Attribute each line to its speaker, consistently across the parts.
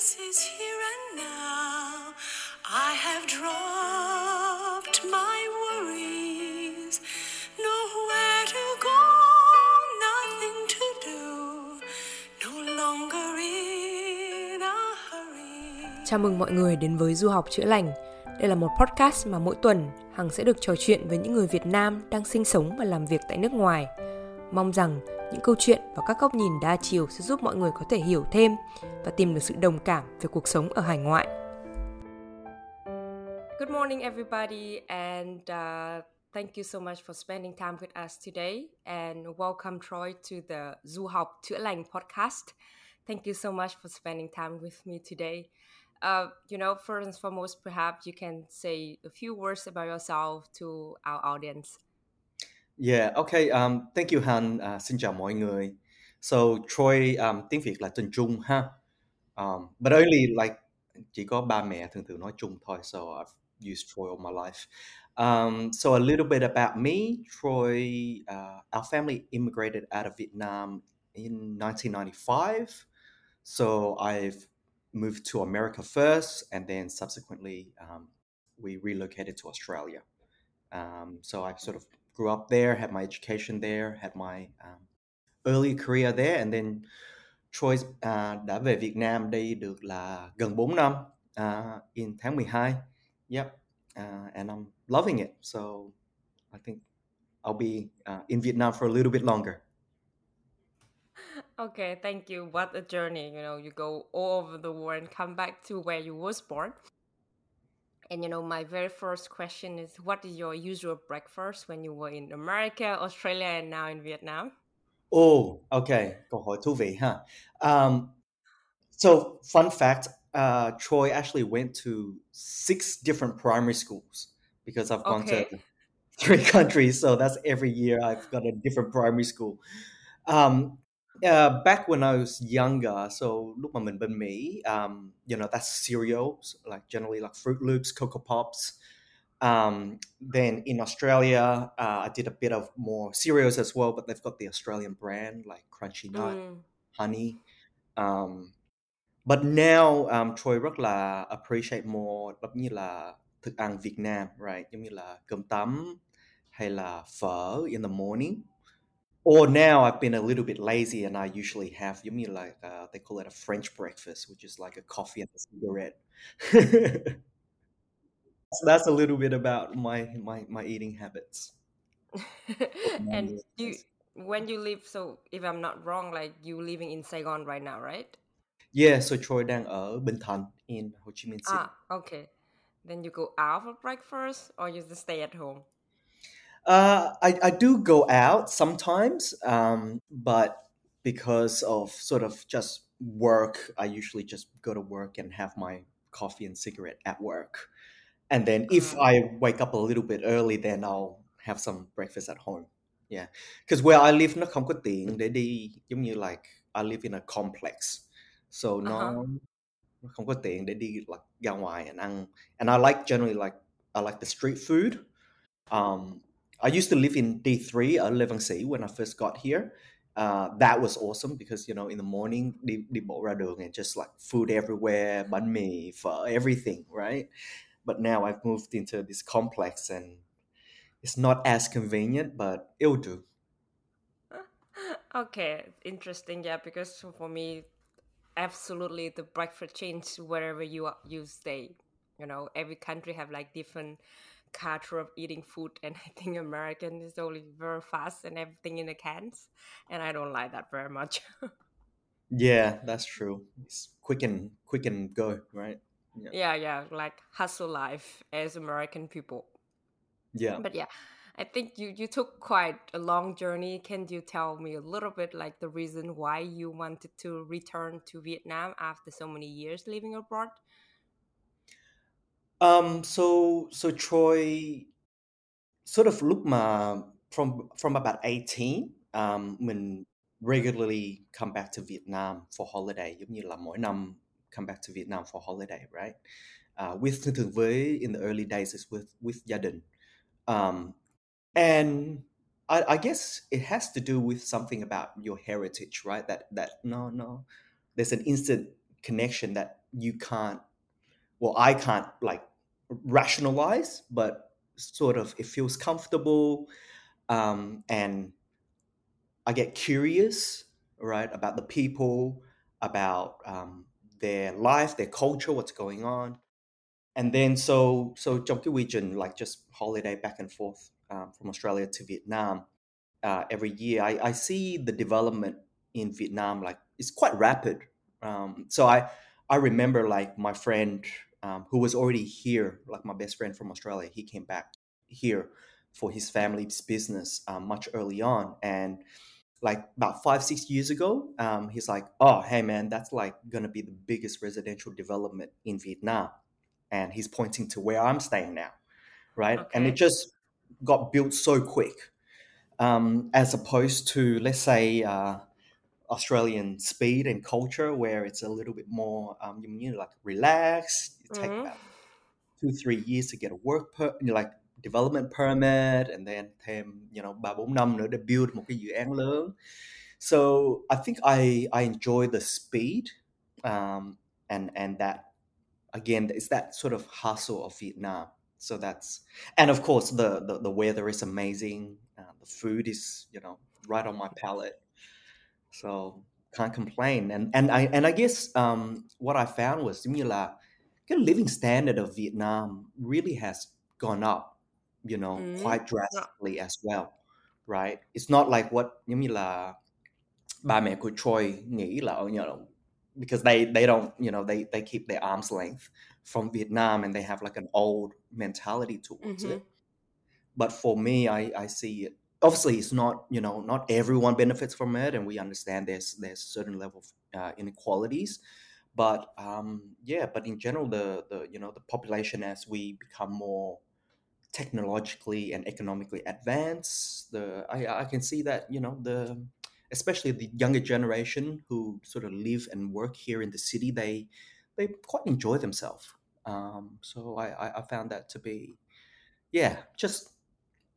Speaker 1: Happiness is here and now. I have dropped my worries. Nowhere to go, nothing to do. No longer in a hurry.
Speaker 2: Chào mừng mọi người đến với Du học chữa lành. Đây là một podcast mà mỗi tuần Hằng sẽ được trò chuyện với những người Việt Nam đang sinh sống và làm việc tại nước ngoài. Mong rằng những câu chuyện và các góc nhìn đa chiều sẽ giúp mọi người có thể hiểu thêm và tìm được sự đồng cảm về cuộc sống ở hải ngoại. Good morning everybody and uh, thank you so much for spending time with us today and welcome Troy to the Du học chữa lành podcast. Thank you so much for spending time with me today. Uh, you know, first and foremost, perhaps you can say a few words about yourself to our audience.
Speaker 3: Yeah, okay. Um, thank you Han. Uh, xin chào mọi người. So Troy um, tiếng Việt là tên Trung ha. Um, but only like chỉ có ba mẹ thường thường nói Trung thôi. So I've used Troy all my life. Um, so a little bit about me. Troy, uh, our family immigrated out of Vietnam in 1995. So I've moved to America first, and then subsequently um, we relocated to Australia. Um, so I sort of grew up there, had my education there, had my um, early career there, and then Troy uh, đã về Việt Nam đây được là gần 4 năm uh, in tháng 12. Yep, uh, and I'm loving it. So I think I'll be uh, in Vietnam for a little bit longer.
Speaker 2: Okay, thank you. What a journey. You know, you go all over the world and come back to where you was born. And you know, my very first question is what is your usual breakfast when you were in America, Australia and now in Vietnam?
Speaker 3: Oh, okay. Câu hỏi thú vị ha. Um, so, fun fact uh, Troy actually went to six different primary schools because I've gone
Speaker 2: Okay.
Speaker 3: to three countries. So, that's every year I've got a different primary school. Um, uh, back when I was younger, so lúc mà mình bên Mỹ, um, you know, that's cereals, like generally like Froot Loops, Cocoa Pops. Um, then in Australia, uh, I did a bit of more cereals as well, but they've got the Australian brand like Crunchy Nut,
Speaker 2: Mm.
Speaker 3: Honey. Um, but now um, Troy rất là appreciate more giống như là thức ăn Việt Nam, right? Giống như là cơm tấm hay là phở in the morning. Or now I've been a little bit lazy and I usually have giống như like uh, they call it a French breakfast, which is like a coffee and a cigarette. so that's a little bit about my my my eating habits.
Speaker 2: and you when you live so if I'm not wrong, like you living in Saigon right now, right?
Speaker 3: Yeah, so Troy đang ở Bình Thạnh in Ho Chi Minh City.
Speaker 2: Ah, okay. Then you go out for breakfast or you just stay at home?
Speaker 3: Uh, I, I do go out sometimes, um, but because of sort of just work, I usually just go to work and have my coffee and cigarette at work. And then if
Speaker 2: Mm.
Speaker 3: I wake up a little bit early, then I'll have some breakfast at home. Yeah, because where I live nó không có tiện để đi giống như like I live in a complex, so
Speaker 2: Uh-huh.
Speaker 3: nó nó không có tiện để đi like ra ngoài and ăn. And I like generally like I like the street food. Um, I used to live in D3 ở Lê Văn when I first got here. Uh, that was awesome because you know in the morning đi đi bộ ra đường and just like food everywhere, bánh mì, phở, everything, right? But now I've moved into this complex and it's not as convenient, but it'll do.
Speaker 2: Okay, interesting. Yeah, because for me, absolutely the breakfast change wherever you you stay. You know, every country have like different culture of eating food, and I think American is only very fast and everything in the cans, and I don't like that very much.
Speaker 3: Yeah, that's true. It's quick and quick and go, right? Yeah.
Speaker 2: yeah, yeah, like hustle life as American people.
Speaker 3: Yeah.
Speaker 2: But yeah, I think you you took quite a long journey. Can you tell me a little bit like the reason why you wanted to return to Vietnam after so many years living abroad?
Speaker 3: Um, so so Troy sort of lúc mà from from about 18 um, regularly come back to Vietnam for holiday giống như là mỗi năm come back to Vietnam for holiday right? Uh, with thường thường với in the early days is with with gia đình. Um, and I, I guess it has to do with something about your heritage right? That that no no there's an instant connection that you can't well i can't like rationalize but sort of it feels comfortable um, and i get curious right about the people about um, their life their culture what's going on. And then so so region like just holiday back and forth um, from australia to vietnam uh, every year. I, I see the development in vietnam like it's quite rapid. Um, so i i remember like my friend um, who was already here like my best friend from australia he came back here for his family's business um, much early on. And like about five six years ago um, he's like oh hey man that's like gonna be the biggest residential development in vietnam. And he's pointing to where i'm staying now right? Okay. and it just got built so quick um, as opposed to let's say uh, australian speed and culture where it's a little bit more um, you know like relaxed mm-hmm. take about two three years to get a work per you know, like development permit and then thêm you know ba bốn năm nữa để build một cái dự án lớn. So I think I I enjoy the speed um, and and that again it's that sort of hustle of Vietnam. So that's and of course the the, the weather is amazing. Uh, the food is you know right on my palate. So can't complain. And and I and I guess um, what I found was như là cái living standard of Vietnam really has gone up you know,
Speaker 2: Mm.
Speaker 3: quite drastically as well, right? It's not like what giống như là ba mẹ của Troy nghĩ là, you know, because they they don't, you know, they they keep their arm's length from Vietnam and they have like an old mentality towards
Speaker 2: hmm
Speaker 3: it. But for me, I I see it. Obviously, it's not, you know, not everyone benefits from it, and we understand there's there's certain level of uh, inequalities. But um, yeah, but in general, the the you know the population as we become more technologically and economically advanced. The I, I can see that you know the especially the younger generation who sort of live and work here in the city, they they quite enjoy themselves. Um, so I, I, I found that to be yeah just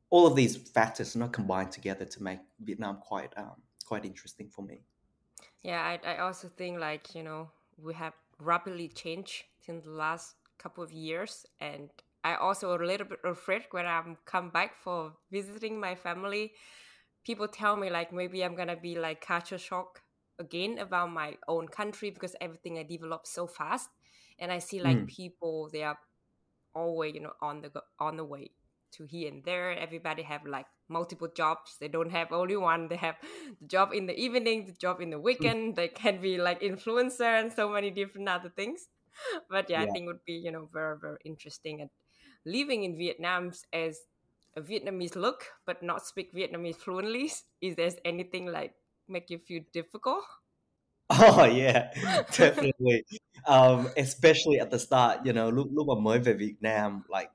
Speaker 3: all of these factors not combined together to make Vietnam quite um, quite interesting for me.
Speaker 2: Yeah, I, I also think like, you know, we have rapidly changed in the last couple of years and I also a little bit afraid when I'm come back for visiting my family. People tell me like maybe I'm gonna be like culture shock again about my own country because everything I developed so fast, and I see like
Speaker 3: Mm.
Speaker 2: people they are always you know on the on the way to here and there. Everybody have like multiple jobs. They don't have only one. They have the job in the evening, the job in the weekend. They can be like influencer and so many different other things. But yeah, I think it would be you know very very interesting and living in Vietnam as a Vietnamese look but not speak Vietnamese fluently. Is there anything like make you feel difficult?
Speaker 3: Oh yeah, definitely. Um, especially at the start, you know, lúc lúc mà mới về Việt Nam, like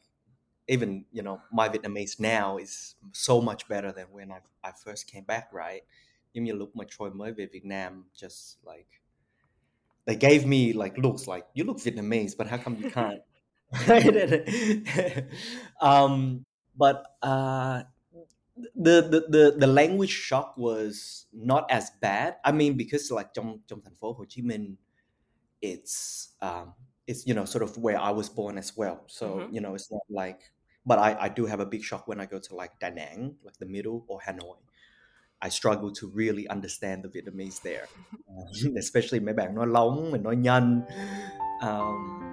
Speaker 3: even you know my Vietnamese now is so much better than when I I first came back, right? Giống như lúc mà Troy mới về Việt Nam, just like they gave me like looks like you look Vietnamese, but how come you can't? um, but uh, the, the the the language shock was not as bad. I mean, because like trong trong thành phố Hồ Chí Minh, it's um, it's you know sort of where I was born as well. So
Speaker 2: Mhm.
Speaker 3: you know it's not like, but I I do have a big shock when I go to like Da Nang, like the middle or Hanoi. I struggle to really understand the Vietnamese there, uh, especially mấy bạn nói lóng, mình nói nhanh. Um,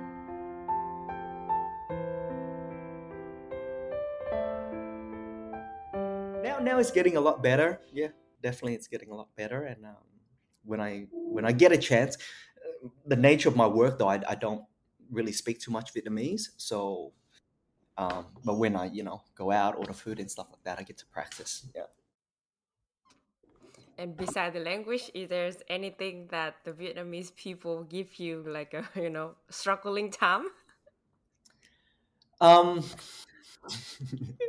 Speaker 3: now now it's getting a lot better yeah definitely it's getting a lot better and um, when i when i get a chance uh, the nature of my work though i, I don't really speak too much vietnamese so um, but when i you know go out order food and stuff like that i get to practice. Yeah.
Speaker 2: And beside the language, is there anything that the Vietnamese people give you like a you know struggling time?
Speaker 3: um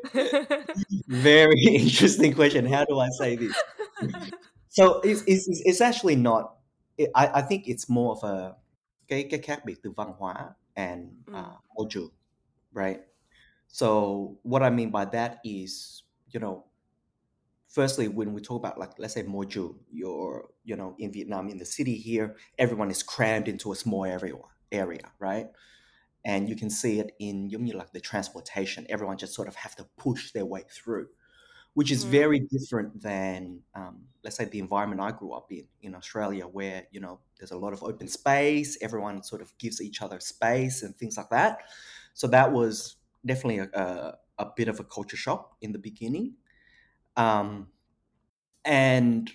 Speaker 3: very interesting question. How do i say this? So it's, it's, it's- actually not it, I, I think it's more of a cái cái khác biệt từ văn hóa and
Speaker 2: Mm.
Speaker 3: uh, trường right so what i mean by that is you know firstly, when we talk about like let's say Moju, you're you know in Vietnam in the city here, everyone is crammed into a small area area, right? And you can see it in you like the transportation. Everyone just sort of have to push their way through, which is
Speaker 2: Mm.
Speaker 3: very different than um, let's say the environment I grew up in in Australia, where you know there's a lot of open space. Everyone sort of gives each other space and things like that. So that was definitely a, a, a bit of a culture shock in the beginning. Um, and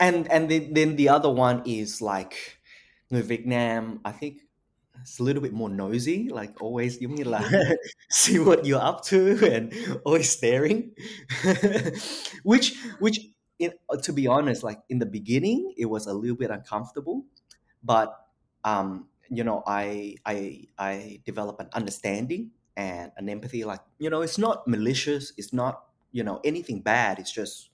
Speaker 3: and and then, then the other one is like người Việt Nam I think it's a little bit more nosy like always giống như là see what you're up to and always staring which which in, to be honest like in the beginning it was a little bit uncomfortable but um you know I I I develop an understanding and an empathy like you know it's not malicious it's not you know anything bad it's just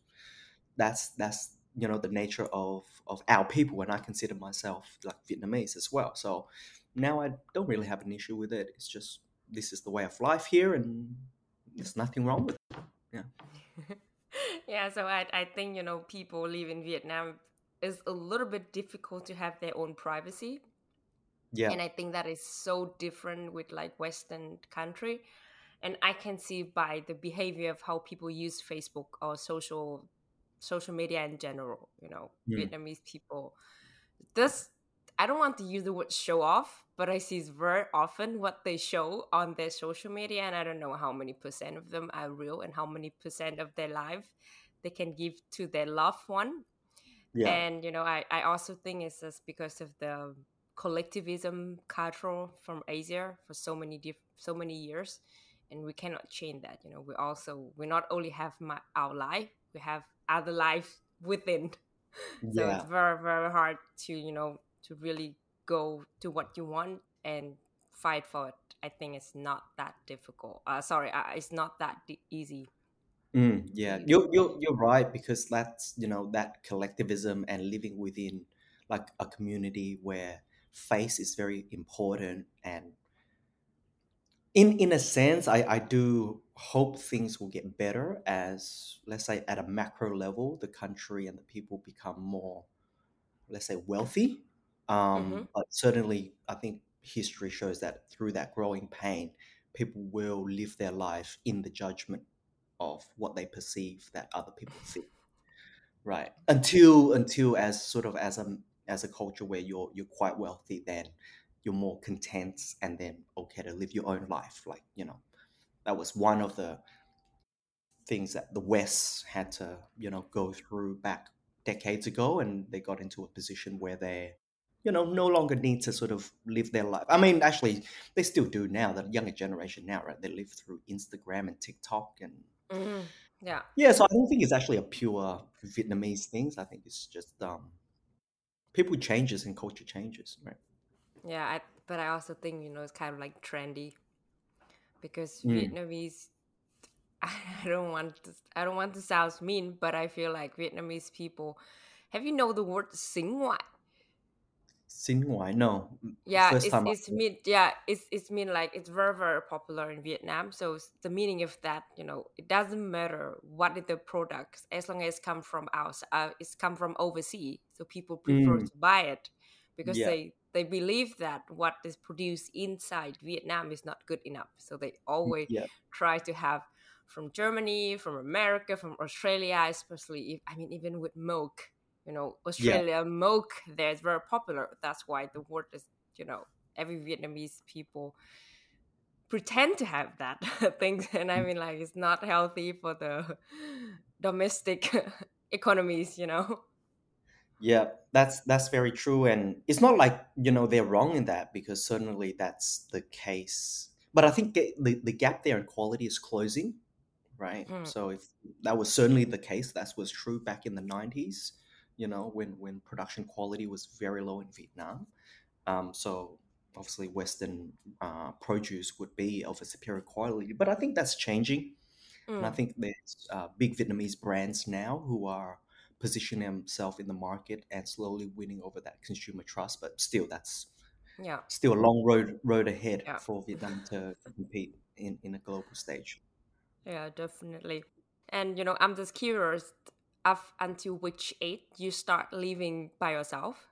Speaker 3: that's that's you know the nature of of our people and i consider myself like vietnamese as well. So now i don't really have an issue with it it's just this is the way of life here and there's nothing wrong with it. Yeah.
Speaker 2: Yeah, so I I think you know people live in Vietnam is a little bit difficult to have their own privacy.
Speaker 3: Yeah
Speaker 2: And I think that is so different with like Western country. And I can see by the behavior of how people use Facebook or social social media in general, you know,
Speaker 3: Mm.
Speaker 2: Vietnamese people. This I don't want to use the word show off, but I see very often what they show on their social media, and I don't know how many percent of them are real and how many percent of their life they can give to their loved one.
Speaker 3: yeah
Speaker 2: And you know, I, I also think it's just because of the collectivism culture from Asia for so many diff- so many years, and we cannot change that. You know, we also we not only have my, our life, we have other lives within. So
Speaker 3: yeah
Speaker 2: it's very very hard to you know to really go to what you want and fight for it. I think it's not that difficult. Uh, sorry, uh, it's not that d- easy.
Speaker 3: Mm, yeah,
Speaker 2: you
Speaker 3: you're you're you're right because that's you know that collectivism and living within like a community where face is very important and in in a sense I, I do hope things will get better as let's say at a macro level the country and the people become more let's say wealthy. Um,
Speaker 2: Mhm.
Speaker 3: but certainly i think history shows that through that growing pain people will live their life in the judgment of what they perceive that other people see right. Until until as sort of as a as a culture where you're you're quite wealthy then you're more content and then okay to live your own life like you know that was one of the things that the west had to you know go through back decades ago and they got into a position where they you know no longer need to sort of live their life i mean actually they still do now the younger generation now right they live through instagram and tiktok and
Speaker 2: Mhm. Yeah.
Speaker 3: yeah so i don't think it's actually a pure vietnamese thing i think it's just um people changes and culture changes right
Speaker 2: Yeah, I, but I also think you know it's kind of like trendy because
Speaker 3: Mm.
Speaker 2: Vietnamese. I don't want to. I don't want to sound mean, but I feel like Vietnamese people. Have you know the word "sính ngoại"?
Speaker 3: Xin ngoại, no.
Speaker 2: Yeah,
Speaker 3: First
Speaker 2: it's
Speaker 3: time I
Speaker 2: it's mean yeah it's it's mean like it's very very popular in Vietnam. So the meaning of that, you know, it doesn't matter what is the products as long as come from outside, uh, it's come from overseas. So people prefer
Speaker 3: Mm.
Speaker 2: to buy it because
Speaker 3: Yeah.
Speaker 2: they they believe that what is produced inside Vietnam is not good enough. So they always
Speaker 3: Yeah.
Speaker 2: try to have from Germany, from America, from Australia, especially if I mean even with milk, you know, Australia milk there is very popular. That's why the word is, you know, every Vietnamese people pretend to have that thing, and I mean like it's not healthy for the domestic economies, you know.
Speaker 3: Yeah, that's that's very true, and it's not like you know they're wrong in that because certainly that's the case. But I think the the, gap there in quality is closing, right?
Speaker 2: Mm.
Speaker 3: So if that was certainly the case, that was true back in the nineties. You know, when when production quality was very low in Vietnam. Um, so obviously, Western uh, produce would be of a superior quality, but I think that's changing. And I
Speaker 2: Mm.
Speaker 3: think there's uh, big Vietnamese brands now who are positioning themselves in the market and slowly winning over that consumer trust. But still, that's
Speaker 2: Yeah.
Speaker 3: still a long road road ahead
Speaker 2: Yeah.
Speaker 3: for Vietnam to compete in, in a global stage.
Speaker 2: Yeah, definitely. And you know, I'm just curious up until which age you start living by yourself?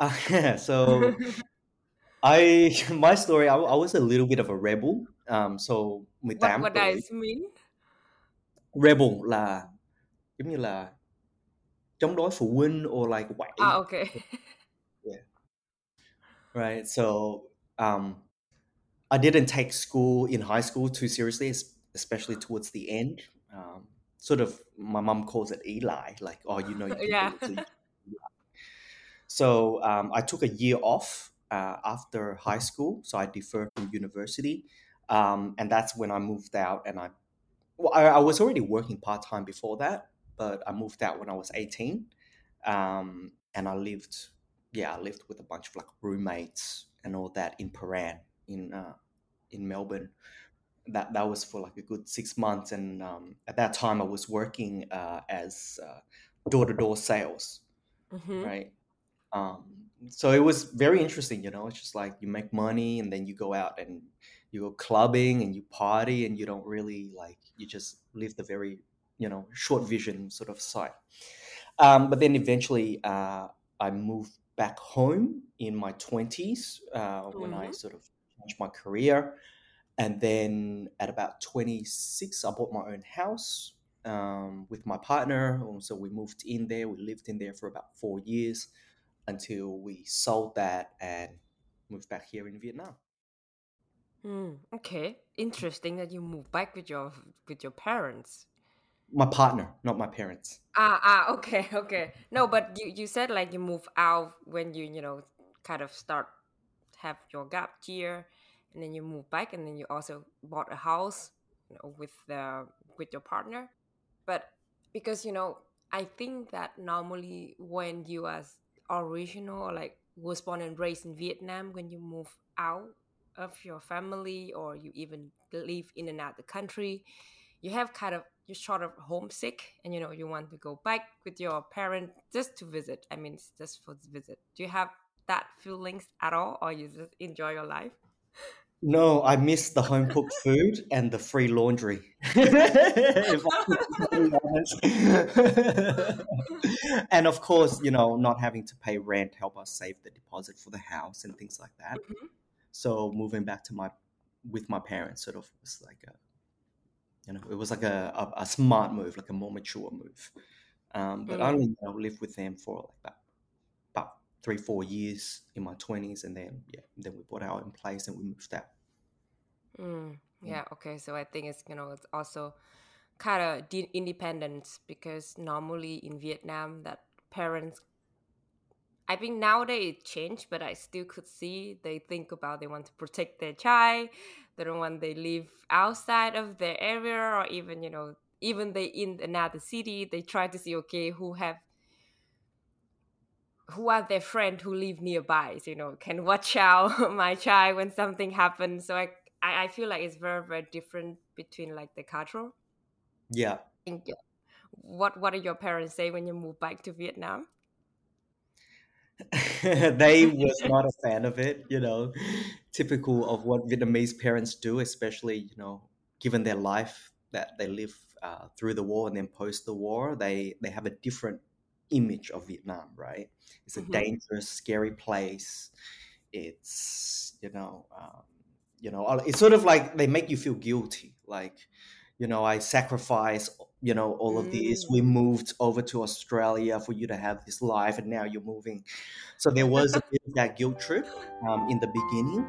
Speaker 3: Uh, so I my story I, I was a little bit of a rebel. Um, so
Speaker 2: What what does mean?
Speaker 3: rebel là giống như là chống đối phụ huynh or like quậy.
Speaker 2: Ah, okay.
Speaker 3: Yeah. Right. So um I didn't take school in high school too seriously, especially towards the end. Um, sort of, my mom calls it Eli, like, oh, you know, you
Speaker 2: yeah.
Speaker 3: it. So, um, I took a year off uh, after high school. So I deferred from university. Um, and that's when I moved out. And I, well, I, I was already working part time before that, but I moved out when I was 18. Um, and I lived, yeah, I lived with a bunch of like roommates and all that in Prahran in uh, in Melbourne. That that was for like a good six months, and um, at that time I was working uh, as door to door sales,
Speaker 2: hmm
Speaker 3: right? Um, so it was very interesting, you know. It's just like you make money, and then you go out and you go clubbing and you party, and you don't really like you just live the very you know short vision sort of side. Um, but then eventually, uh, I moved back home in my 20s uh, when I
Speaker 2: hmm
Speaker 3: sort of changed my career. And then at about 26, I bought my own house um, with my partner. Um, So we moved in there. We lived in there for about four years until we sold that and moved back here in Vietnam.
Speaker 2: Mm, okay. Interesting that you moved back with your with your parents.
Speaker 3: My partner, not my parents.
Speaker 2: Ah, ah, okay, okay. No, but you you said like you move out when you you know kind of start have your gap year, and then you move back, and then you also bought a house you know, with the with your partner. But because you know, I think that normally when you are original or like was born and raised in Vietnam, when you move out of your family or you even live in another country, you have kind of you're sort of homesick and you know you want to go back with your parent just to visit i mean just for the visit do you have that feelings at all or you just enjoy your life
Speaker 3: No, I miss the home cooked food and the free laundry. if I'm totally honest. and of course, you know, not having to pay rent help us save the deposit for the house and things like that.
Speaker 2: Mhm.
Speaker 3: So moving back to my with my parents sort of was like a you know, it was like a, a, a smart move, like a more mature move. Um, but I
Speaker 2: Mm,
Speaker 3: only you know, lived with them for like about three, four years in my twenties, and then yeah, then we bought our own place and we moved out.
Speaker 2: mm.
Speaker 3: Yeah.
Speaker 2: yeah okay so i think it's you know it's also kind of de- independence because normally in vietnam that parents I think nowadays it changed, but I still could see they think about they want to protect their child. They don't want they live outside of their area or even you know even they in another city. They try to see okay who have who are their friend who live nearby. So, you know can watch out my child when something happens. So I I, feel like it's very very different between like the cultural.
Speaker 3: Yeah.
Speaker 2: What what do your parents say when you move back to Vietnam?
Speaker 3: they was not a fan of it, you know, typical of what Vietnamese parents do, especially, you know, given their life that they live uh, through the war and then post the war, they they have a different image of Vietnam, right? It's a
Speaker 2: hmm
Speaker 3: dangerous, scary place. It's you know, um, you know, it's sort of like they make you feel guilty, like you know, I sacrificed, you know, all of this.
Speaker 2: Mm.
Speaker 3: We moved over to Australia for you to have this life, and now you're moving. So there was a bit of that guilt trip um, in the beginning.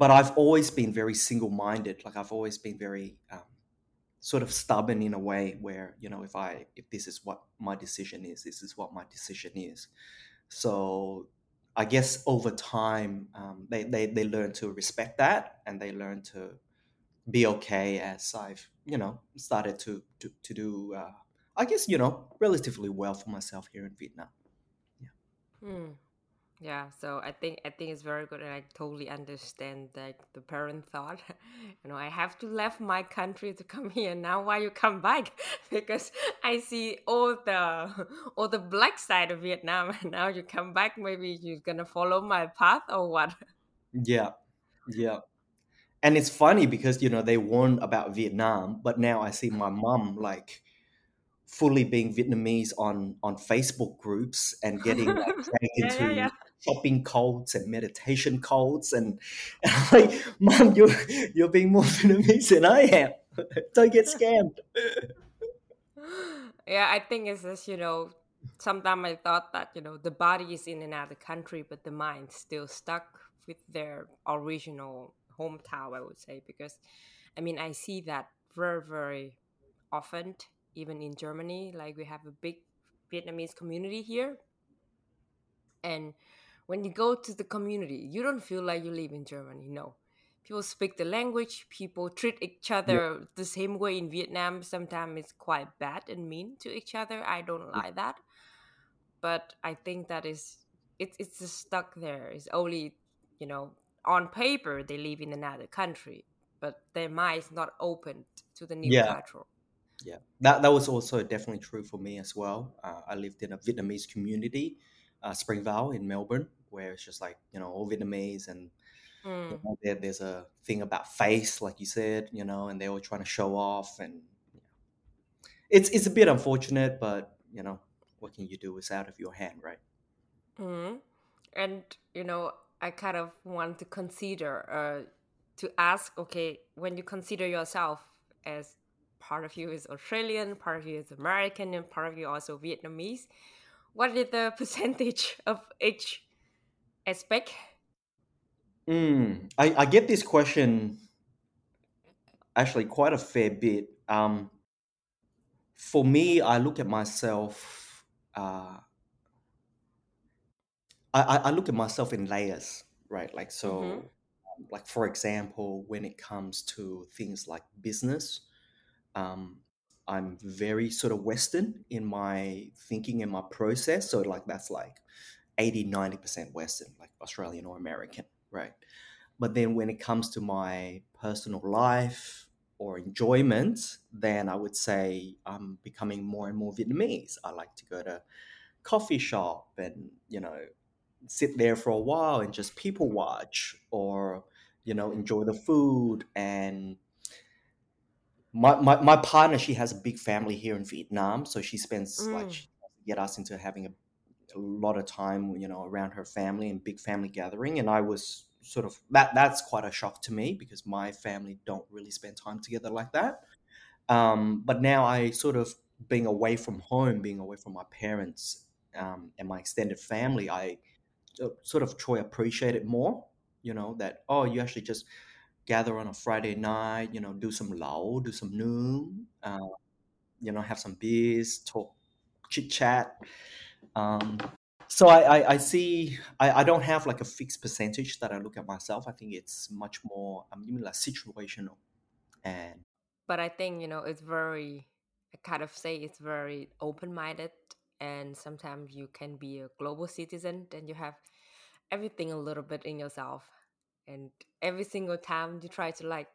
Speaker 3: But I've always been very single minded. Like I've always been very um, sort of stubborn in a way where, you know, if I, if this is what my decision is, this is what my decision is. So I guess over time, um, they, they, they learn to respect that and they learn to be okay as I've, you know, started to, to, to do, uh, I guess, you know, relatively well for myself here in Vietnam. Yeah.
Speaker 2: Hmm. Yeah so i think i think it's very good and i totally understand like the parent thought. You know i have to left my country to come here. Now why you come back? Because i see all the all the black side of vietnam. And now you come back maybe you're gonna follow my path or what?
Speaker 3: Yeah yeah. And it's funny because you know they warned about vietnam but now i see my mom like fully being Vietnamese on on Facebook groups and getting like dragged
Speaker 2: yeah,
Speaker 3: into
Speaker 2: yeah, yeah.
Speaker 3: Shopping cults and meditation cults, and, and I'm like, Mom, you're you're being more Vietnamese than I am. Don't get scammed.
Speaker 2: yeah, I think it's just, you know, sometimes I thought that, you know, the body is in another country, but the mind still stuck with their original hometown, I would say, because I mean, I see that very, very often even in Germany. Like we have a big Vietnamese community here. And when you go to the community, you don't feel like you live in Germany. No. People speak the language, people treat each other yeah. the same way in Vietnam. Sometimes it's quite bad and mean to each other. I don't like that. But I think that is it's it's just stuck there. It's only, you know, on paper they live in another country, but their mind is not open to the new
Speaker 3: Yeah.
Speaker 2: culture.
Speaker 3: Yeah, that that was also definitely true for me as well. Uh, I lived in a Vietnamese community, uh, Springvale in Melbourne, where it's just like you know all Vietnamese, and you
Speaker 2: Mm.
Speaker 3: know, there, there's a thing about face, like you said, you know, and they're all trying to show off, and it's it's a bit unfortunate, but you know, what can you do? It's out of your hand, right?
Speaker 2: Mm. And you know, I kind of want to consider uh, to ask. Okay, when you consider yourself as part of you is Australian, part of you is American, and part of you also Vietnamese, what is the percentage of each aspect?
Speaker 3: Mm, I, I get this question actually quite a fair bit. Um, for me, I look at myself. Uh, I, I look at myself in layers, right? Like
Speaker 2: Mm-hmm.
Speaker 3: so, um, like for example, when it comes to things like business, um, I'm very sort of Western in my thinking and my process. So like that's like 80, 90% Western, like Australian or American, right? But then when it comes to my personal life or enjoyment, then I would say I'm becoming more and more Vietnamese. I like to go to coffee shop and, you know, sit there for a while and just people watch or, you know, enjoy the food and my, my, my partner she has a big family here in Vietnam so she spends like
Speaker 2: Mm.
Speaker 3: she get us into having a, a lot of time you know around her family and big family gathering and I was sort of that that's quite a shock to me because my family don't really spend time together like that um, but now I sort of being away from home being away from my parents um, and my extended family I uh, sort of try appreciate it more you know that oh you actually just gather on a Friday night, you know, do some lao, do some noon, uh, you know, have some beers, talk, chit chat. Um, so I, I, I see, I, I don't have like a fixed percentage that I look at myself. I think it's much more, I mean, like situational. And
Speaker 2: But I think, you know, it's very, I kind of say it's very open minded. And sometimes you can be a global citizen and you have everything a little bit in yourself. And every single time you try to like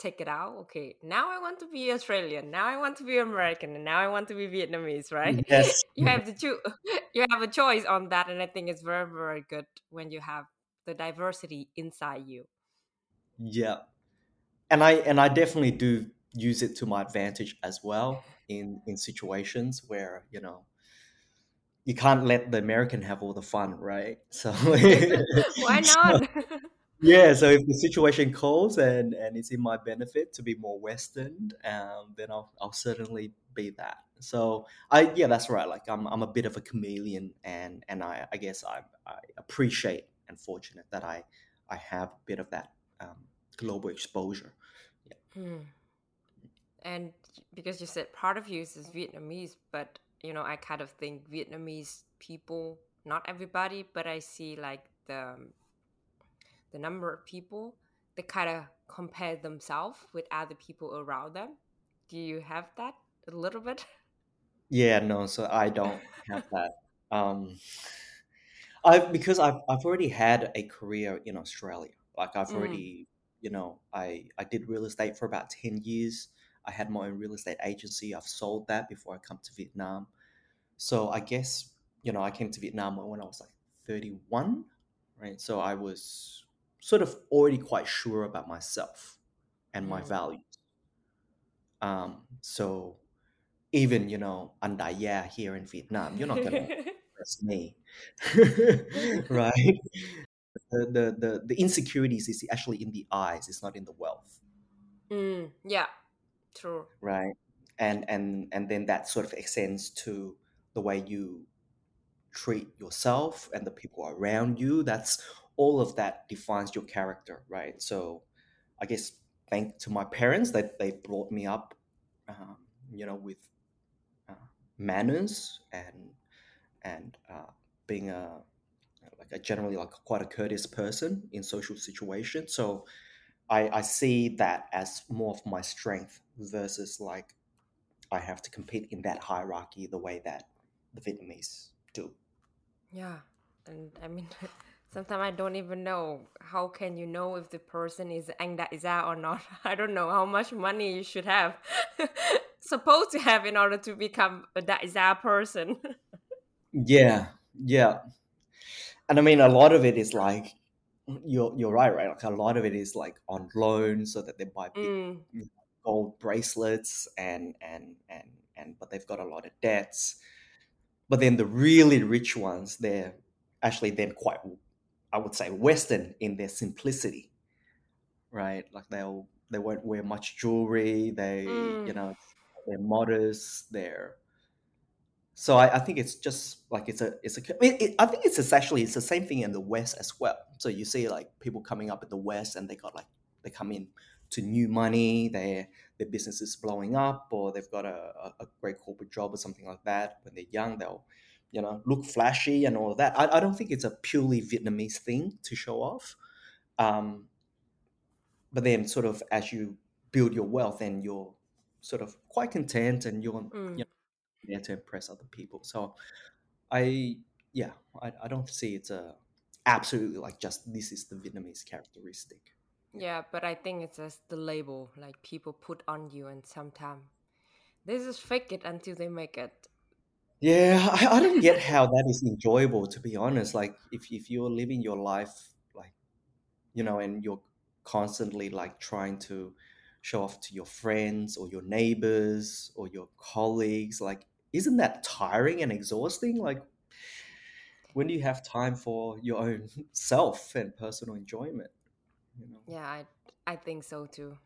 Speaker 2: take it out, okay, now I want to be Australian, now I want to be American, and now I want to be Vietnamese, right?
Speaker 3: yes,
Speaker 2: you have to choose, you have a choice on that. And I think it's very, very good when you have the diversity inside you.
Speaker 3: yeah. And I, and I definitely do use it to my advantage as well in, in situations where, you know, you can't let the American have all the fun, right? So,
Speaker 2: Why
Speaker 3: so
Speaker 2: not?
Speaker 3: Yeah, so if the situation calls and and it's in my benefit to be more Western, um, then I'll I'll certainly be that. So I yeah, that's right. Like I'm I'm a bit of a chameleon, and and I I guess I I appreciate and fortunate that I I have a bit of that um, global exposure. Yeah.
Speaker 2: Hmm. And because you said part of you is Vietnamese, but you know, I kind of think Vietnamese people, not everybody, but I see like the the number of people they kind of compare themselves with other people around them. Do you have that a little bit?
Speaker 3: Yeah, no, so I don't have that. Um, I've because I've I've already had a career in Australia. Like I've
Speaker 2: Mm.
Speaker 3: already, you know, I I did real estate for about 10 years. I had my own real estate agency. I've sold that before I come to Vietnam. So I guess, you know, I came to Vietnam when I was like 31, right? So I was sort of already quite sure about myself and my
Speaker 2: Mm.
Speaker 3: values. Um, so even, you know, Andaya here in Vietnam, you're not gonna impress me. right? The, the the the insecurities is actually in the eyes, it's not in the wealth.
Speaker 2: Mm, yeah, true.
Speaker 3: right and and and then that sort of extends to the way you treat yourself and the people around you that's all of that defines your character right so i guess thank to my parents that they brought me up um, you know with uh, manners and and uh, being a like a generally like quite a courteous person in social situations so I, I see that as more of my strength versus like I have to compete in that hierarchy the way that the Vietnamese do.
Speaker 2: Yeah, and I mean, sometimes I don't even know how can you know if the person is Gia or not. I don't know how much money you should have, supposed to have in order to become a Gia person.
Speaker 3: Yeah, yeah. And I mean, a lot of it is like you're you're right, right? Like a lot of it is like on loan, so that they buy big
Speaker 2: Mm,
Speaker 3: gold bracelets and and and and but they've got a lot of debts. But then the really rich ones, they're actually then quite, I would say, Western in their simplicity, right? Like they'll they won't wear much jewelry. They you
Speaker 2: mm,
Speaker 3: know they're modest. They're so I, I think it's just like it's a it's a it, it, I think it's essentially it's the same thing in the West as well. So you see like people coming up in the West and they got like they come in to new money, their their business is blowing up, or they've got a, a, a great corporate job or something like that. When they're young, they'll you know look flashy and all of that. I, I don't think it's a purely Vietnamese thing to show off. Um, but then sort of as you build your wealth and you're sort of quite content and you're you
Speaker 2: mm.
Speaker 3: know there to impress other people. So I yeah, I, I don't see it's a absolutely like just this is the Vietnamese characteristic.
Speaker 2: Yeah, but I think it's just the label like people put on you, and sometimes they just fake it until they make it.
Speaker 3: Yeah, I, I don't get how that is enjoyable to be honest. Like if if you're living your life like you know and you're constantly like trying to show off to your friends or your neighbors or your colleagues, like isn't that tiring and exhausting? Like when do you have time for your own self and personal enjoyment? You know?
Speaker 2: Yeah, I I think so too.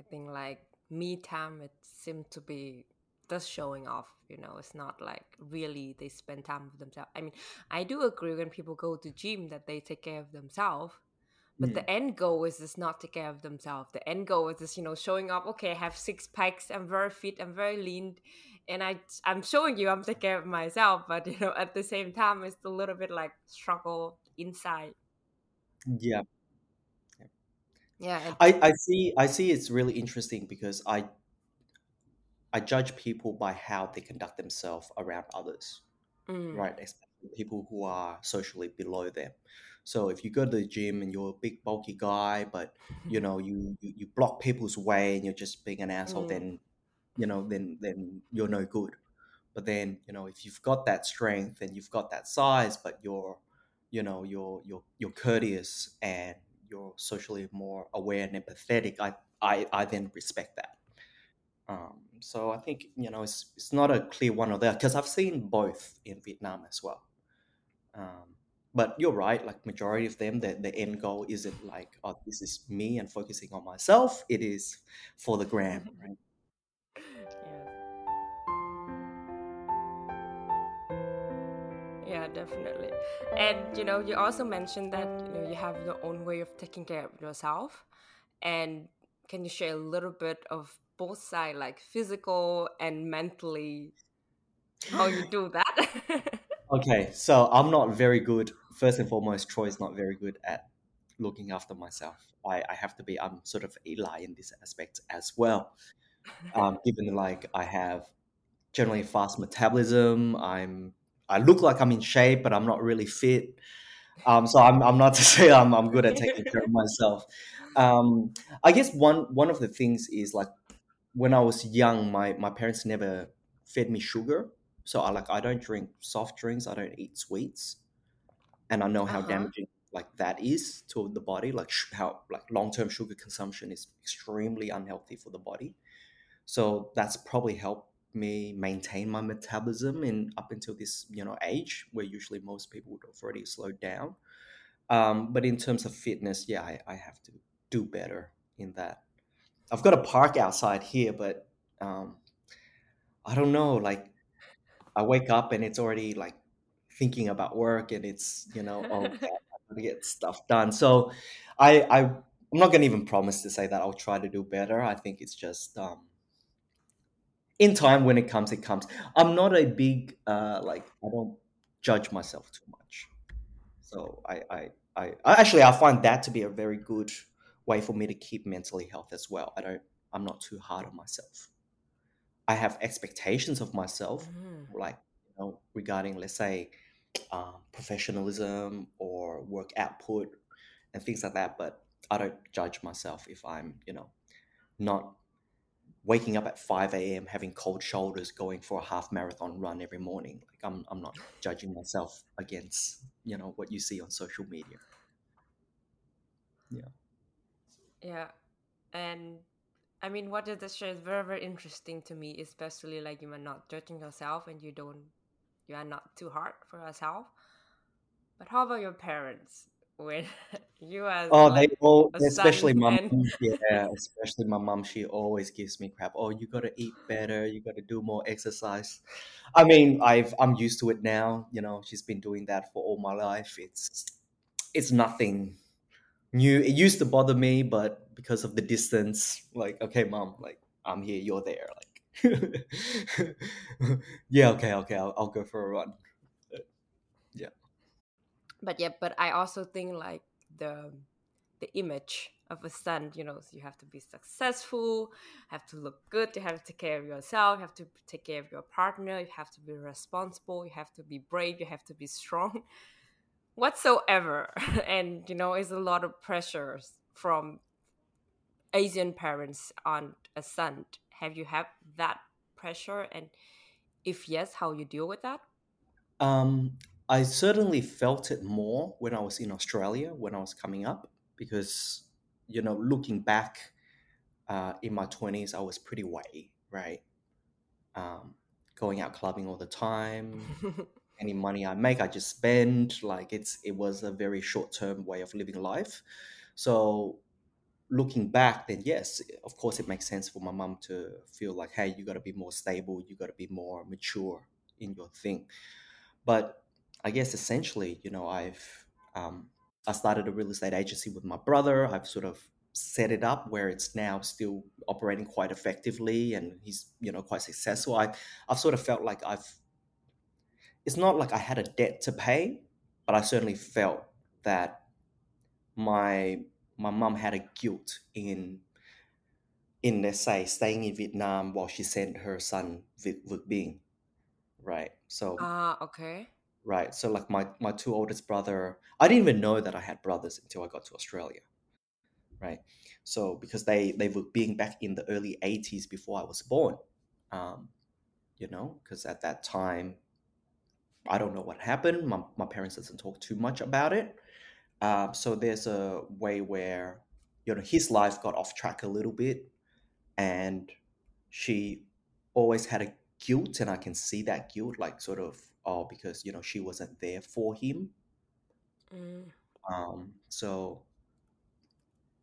Speaker 2: I think like me time it seemed to be just showing off, you know, it's not like really they spend time with themselves. I mean, I do agree when people go to gym that they take care of themselves, but
Speaker 3: Mm.
Speaker 2: the end goal is just not take care of themselves. The end goal is just, you know, showing off, okay, I have six packs, I'm very fit, I'm very lean, and I I'm showing you I'm taking care of myself, but you know, at the same time it's a little bit like struggle inside.
Speaker 3: Yeah.
Speaker 2: Yeah,
Speaker 3: I, I see I see it's really interesting because I I judge people by how they conduct themselves around others,
Speaker 2: mm,
Speaker 3: right? Especially people who are socially below them. So if you go to the gym and you're a big bulky guy, but you know you you, you block people's way and you're just being an asshole,
Speaker 2: mm,
Speaker 3: then you know then then you're no good. But then you know if you've got that strength and you've got that size, but you're you know you're you're you're courteous and you're socially more aware and empathetic, I I, I then respect that. Um, so I think you know it's it's not a clear one or the other because I've seen both in Vietnam as well. Um, but you're right, like majority of them, the, the end goal isn't like, oh, this is me and focusing on myself. It is for the gram, right?
Speaker 2: Yeah, definitely. And you know, you also mentioned that you know you have your own way of taking care of yourself. And can you share a little bit of both side like physical and mentally, how you do that?
Speaker 3: Okay, so I'm not very good. First and foremost, Troy is not very good at looking after myself. I, I have to be, I'm sort of Eli in this aspect as well. Um, given like I have generally fast metabolism, I'm I look like I'm in shape, but I'm not really fit. Um, so I'm, I'm not to say I'm, I'm good at taking care of myself. Um, I guess one one of the things is like when I was young, my my parents never fed me sugar, so I like I don't drink soft drinks, I don't eat sweets, and I know how
Speaker 2: Uh-huh.
Speaker 3: damaging like that is to the body. Like sh- how like long term sugar consumption is extremely unhealthy for the body. So that's probably helped me maintain my metabolism in up until this you know age where usually most people would have already slowed down. Um, but in terms of fitness, yeah, I, I have to do better in that. I've got a park outside here, but um, I don't know. Like I wake up and it's already like thinking about work, and it's you know oh I to get stuff done. So I I I'm not gonna even promise to say that I'll try to do better. I think it's just um, in time when it comes, it comes. I'm not a big uh, like I don't judge myself too much. So I, I, I, I actually I find that to be a very good way for me to keep mentally health as well. I don't, I'm not too hard on myself. I have expectations of myself,
Speaker 2: Mhm.
Speaker 3: like you know, regarding let's say um, professionalism or work output and things like that. But I don't judge myself if I'm, you know, not waking up at 5 a.m. having cold shoulders going for a half marathon run every morning. Like I'm I'm not judging myself against, you know, what you see on social media.
Speaker 2: Yeah. And I mean, what you just shared is very, very interesting to me, especially like you are not judging yourself and you don't, you are not too hard for yourself. But how about your parents? When you as
Speaker 3: Oh, they all especially
Speaker 2: son
Speaker 3: my
Speaker 2: and
Speaker 3: mom, yeah, especially my mom, she always gives me crap. Oh, you gotta eat better, you gotta do more exercise. I mean, I've I'm used to it now, you know, she's been doing that for all my life. It's it's nothing new. It used to bother me, but because of the distance, like, okay, mom, like I'm here, you're there, like yeah, okay, okay, I'll, I'll go for a run. Yeah.
Speaker 2: But yeah, but I also think like the the image of a son, you know, so you have to be successful, have to look good, you have to take care of yourself, you have to take care of your partner, you have to be responsible, you have to be brave, you have to be strong, whatsoever. and you know, it's a lot of pressures from Asian parents on a son. Have you had that pressure? And if yes, how you deal with that?
Speaker 3: Um, I certainly felt it more when I was in Australia when I was coming up because, you know, looking back uh, in my 20s, I was pretty way, right? Um, going out clubbing all the time. Any money I make, I just spend. Like it's it was a very short term way of living life. So looking back, then yes, of course, it makes sense for my mum to feel like, hey, you got to be more stable, you got to be more mature in your thing. But I guess essentially, you know, I've um, I started a real estate agency with my brother. I've sort of set it up where it's now still operating quite effectively, and he's you know quite successful. I I've sort of felt like I've it's not like I had a debt to pay, but I certainly felt that my my mum had a guilt in in let's say staying in Vietnam while she sent her son Vượt Biên, right? So
Speaker 2: Ah, okay.
Speaker 3: right, so like my my two oldest brother, I didn't even know that I had brothers until I got to Australia, right? So because they they were being back in the early '80s before I was born, um, you know, because at that time I don't know what happened. My my parents doesn't talk too much about it. Um, so there's a way where you know his life got off track a little bit, and she always had a guilt, and I can see that guilt, like sort of oh because you know she wasn't there for him.
Speaker 2: Mm.
Speaker 3: Um, so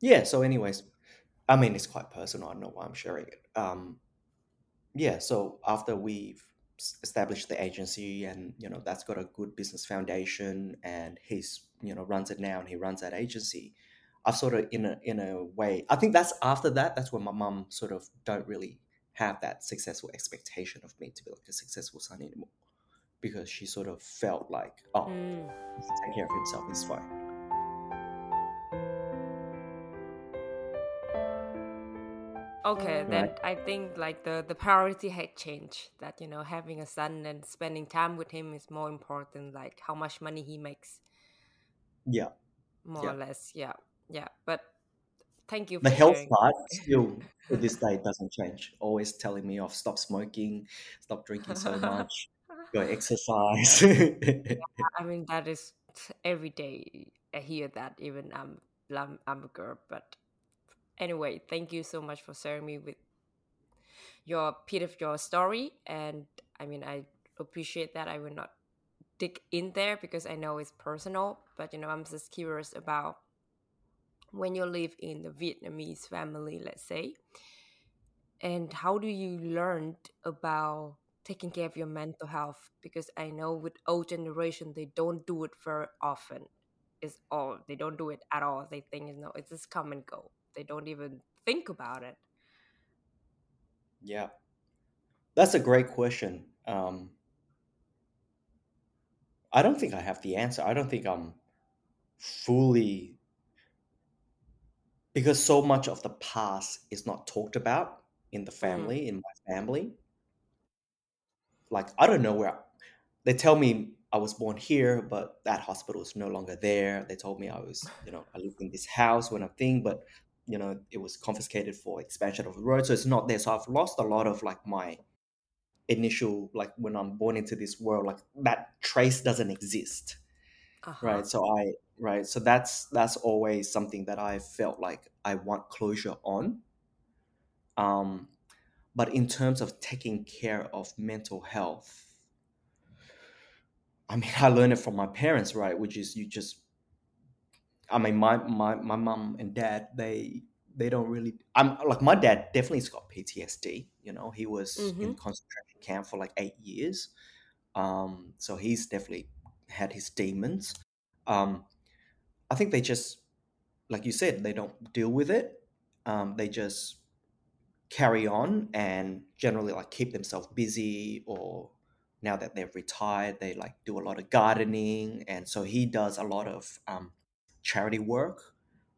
Speaker 3: yeah. So anyways, I mean it's quite personal. I don't know why I'm sharing it. Um, yeah. So after we've established the agency, and you know that's got a good business foundation, and he's you know runs it now, and he runs that agency. I've sort of in a in a way, I think that's after that. That's when my mum sort of don't really have that successful expectation of me to be like a successful son anymore, because she sort of felt like, oh,
Speaker 2: Mm.
Speaker 3: take care of himself. It's fine.
Speaker 2: Okay, mm-hmm.
Speaker 3: right?
Speaker 2: then I think like the the priority had changed. That you know, having a son and spending time with him is more important. Like how much money he makes,
Speaker 3: Yeah,
Speaker 2: more
Speaker 3: yeah.
Speaker 2: or less. Yeah, yeah. But thank you
Speaker 3: The health
Speaker 2: sharing.
Speaker 3: part still to this day doesn't change. Always telling me off, stop smoking, stop drinking so much, go exercise.
Speaker 2: I mean, that is every day. I hear that. Even I'm I'm, I'm a girl, but anyway, thank you so much for sharing me with your bit of your story. And I mean, I appreciate that. I will not dig in there because I know it's personal, but you know, I'm just curious about when you live in the Vietnamese family, let's say, and how do you learn about taking care of your mental health? Because I know with old generation they don't do it very often. It's all they don't do it at all. They think you know it's just come and go. They don't even think about it.
Speaker 3: yeah, that's a great question. Um, I don't think I have the answer. I don't think I'm fully because so much of the past is not talked about in the
Speaker 2: Mm.
Speaker 3: family, in my family. Like I don't know where they tell me I was born here, but that hospital is no longer there. They told me I was, you know, I lived in this house when I think, but you know, it was confiscated for expansion of the road, so it's not there. So I've lost a lot of like my initial, like when I'm born into this world, like that trace doesn't exist,
Speaker 2: Uh-huh.
Speaker 3: right? So I, right, so that's that's always something that I felt like I want closure on. Um, but in terms of taking care of mental health, I mean, I learned it from my parents, right? Which is you just, I mean, my my my mom and dad, they they don't really. I'm like my dad definitely has got PTSD. You know, he was in
Speaker 2: Mm-hmm.
Speaker 3: concentration camp for like eight years, um, so he's definitely had his demons. Um, I think they just, like you said, they don't deal with it. Um, they just carry on and generally like keep themselves busy or now that they've retired they like do a lot of gardening and so he does a lot of um, charity work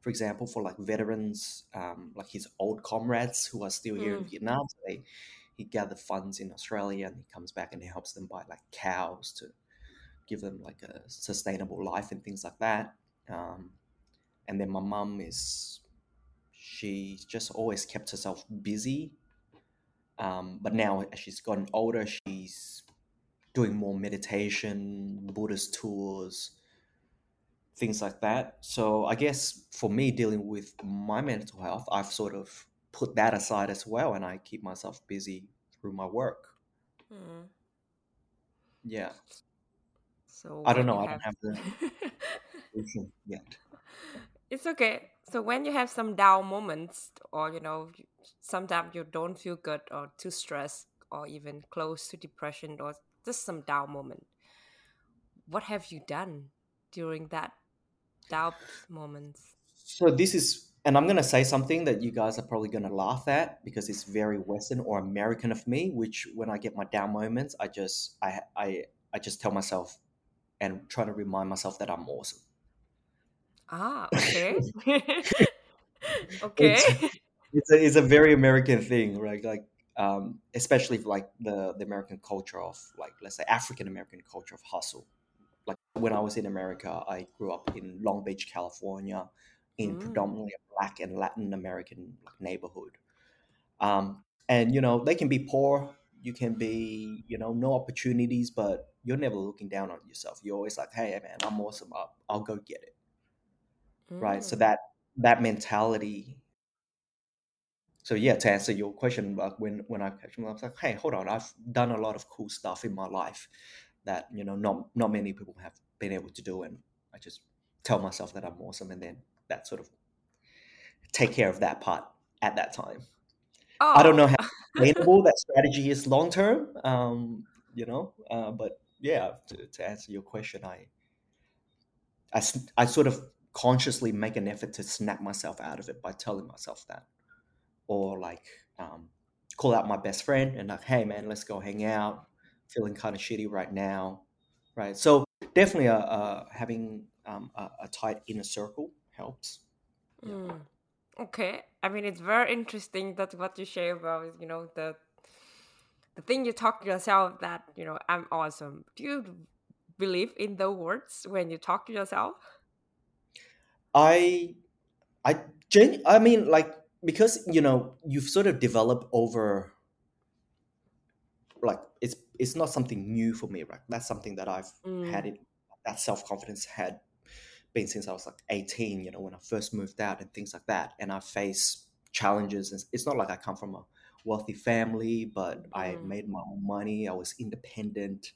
Speaker 3: for example for like veterans um, like his old comrades who are still here in
Speaker 2: Mm.
Speaker 3: vietnam so they, he gathered funds in australia and he comes back and he helps them buy like cows to give them like a sustainable life and things like that um, and then my mum is she just always kept herself busy. Um, but now, as she's gotten older, she's doing more meditation, Buddhist tours, things like that. So, I guess for me, dealing with my mental health, I've sort of put that aside as well, and I keep myself busy through my work.
Speaker 2: Mm.
Speaker 3: Yeah,
Speaker 2: So
Speaker 3: I don't know. I
Speaker 2: have
Speaker 3: don't have the solution yet.
Speaker 2: it's okay. So when you have some down moments, or you know, sometimes you don't feel good, or too stressed, or even close to depression, or just some down moment, what have you done during that doubt moments?
Speaker 3: So this is, and I'm gonna say something that you guys are probably gonna laugh at because it's very Western or American of me. Which when I get my down moments, I just I I I just tell myself and try to remind myself that I'm awesome.
Speaker 2: Ah, okay, okay.
Speaker 3: It's it's a, it's a very American thing, right? Like um, especially like the the American culture of like let's say African American culture of hustle. Like when I was in America, I grew up in Long Beach, California, in
Speaker 2: Mm.
Speaker 3: predominantly a Black and Latin American like, neighborhood. Um, and you know they can be poor, you can be you know no opportunities, but you're never looking down on yourself. You're always like, hey man, I'm awesome. I'll, I'll go get it, right? So
Speaker 2: Mm.
Speaker 3: that that mentality so yeah, to answer your question, like when when I catch them, I was like, hey, hold on, I've done a lot of cool stuff in my life that you know not not many people have been able to do, and I just tell myself that I'm awesome, and then that sort of take care of that part at that time. I don't
Speaker 2: Oh,
Speaker 3: know how sustainable that strategy is long term, um, you know, uh, but yeah, to, to answer your question, I, I i sort of consciously make an effort to snap myself out of it by telling myself that or like um, call out my best friend and like, hey man, let's go hang out. Feeling kind of shitty right now, right? So definitely, uh, uh having um, a, a tight inner circle helps. Yeah.
Speaker 2: Mm. Okay. I mean, it's very interesting that what you share about, you know, the the thing you talk to yourself that, you know, I'm awesome. Do you believe in those words when you talk to yourself?
Speaker 3: I I gen- I mean like because you know you've sort of developed over like it's it's not something new for me, right? That's something that I've had
Speaker 2: Mm,
Speaker 3: it that self confidence had been since I was like 18, you know, when I first moved out and things like that. And I face challenges. And it's not like I come from a wealthy family, but I
Speaker 2: mm,
Speaker 3: made my own money. I was independent.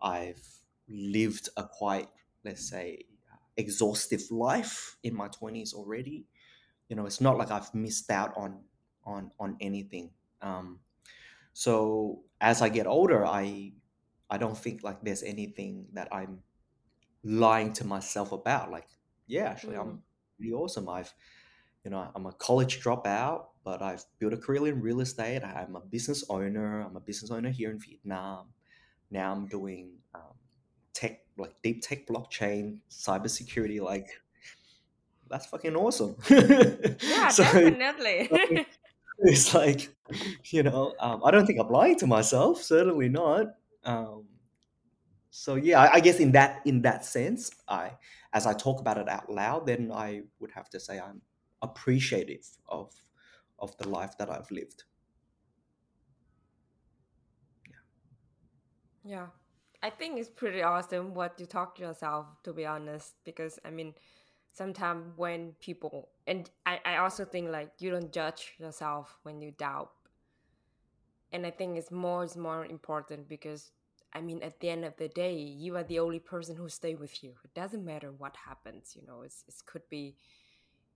Speaker 3: I've lived a quite, let's say, exhaustive life in my 20s already. You know, it's not like I've missed out on on on anything. Um, so as I get older, I I don't think like there's anything that I'm lying to myself about. Like, yeah, actually,
Speaker 2: mm,
Speaker 3: I'm pretty awesome. I've, you know, I'm a college dropout, but I've built a career in real estate. I'm a business owner. I'm a business owner here in Vietnam. Now I'm doing um, tech, like deep tech, blockchain, cybersecurity. Like, that's fucking awesome.
Speaker 2: Yeah,
Speaker 3: so
Speaker 2: definitely.
Speaker 3: it's like, you know, um, I don't think I'm lying to myself. Certainly not. Um, so yeah, I, I guess in that in that sense, I as I talk about it out loud, then I would have to say I'm appreciative of of the life that I've lived.
Speaker 2: Yeah. I think it's pretty awesome what you talk to yourself, to be honest, because I mean, sometimes when people, and I, I also think like you don't judge yourself when you doubt. And I think it's more is more important because I mean, at the end of the day, you are the only person who stay with you. It doesn't matter what happens, you know. It's it could be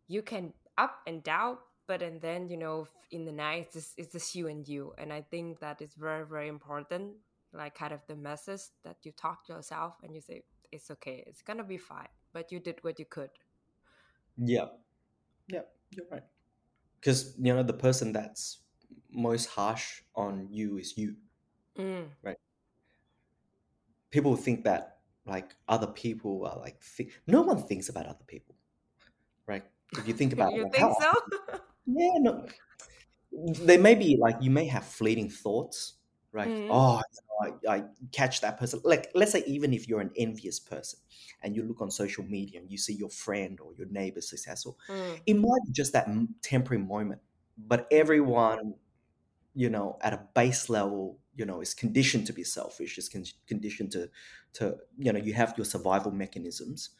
Speaker 2: you can up and down, but and then you know in the night it's just, it's just you and you. And I think that is very very important. Like kind of the message that you talk to yourself and you say it's okay, it's gonna be fine, but you did what you could.
Speaker 3: Yeah, yeah, you're right. Because you know the person that's most harsh on you is you,
Speaker 2: Mm.
Speaker 3: right? People think that like other people are like thi- no one thinks about other people, right? If you think about it,
Speaker 2: you
Speaker 3: like
Speaker 2: think so?
Speaker 3: yeah, no, they may be like you may have fleeting thoughts right.
Speaker 2: Mm.
Speaker 3: oh you know, I, I catch that person. Like let's say even if you're an envious person and you look on social media and you see your friend or your neighbor successful
Speaker 2: Mm.
Speaker 3: it might be just that temporary moment but everyone you know at a base level you know is conditioned to be selfish is con- conditioned to to you know you have your survival mechanisms.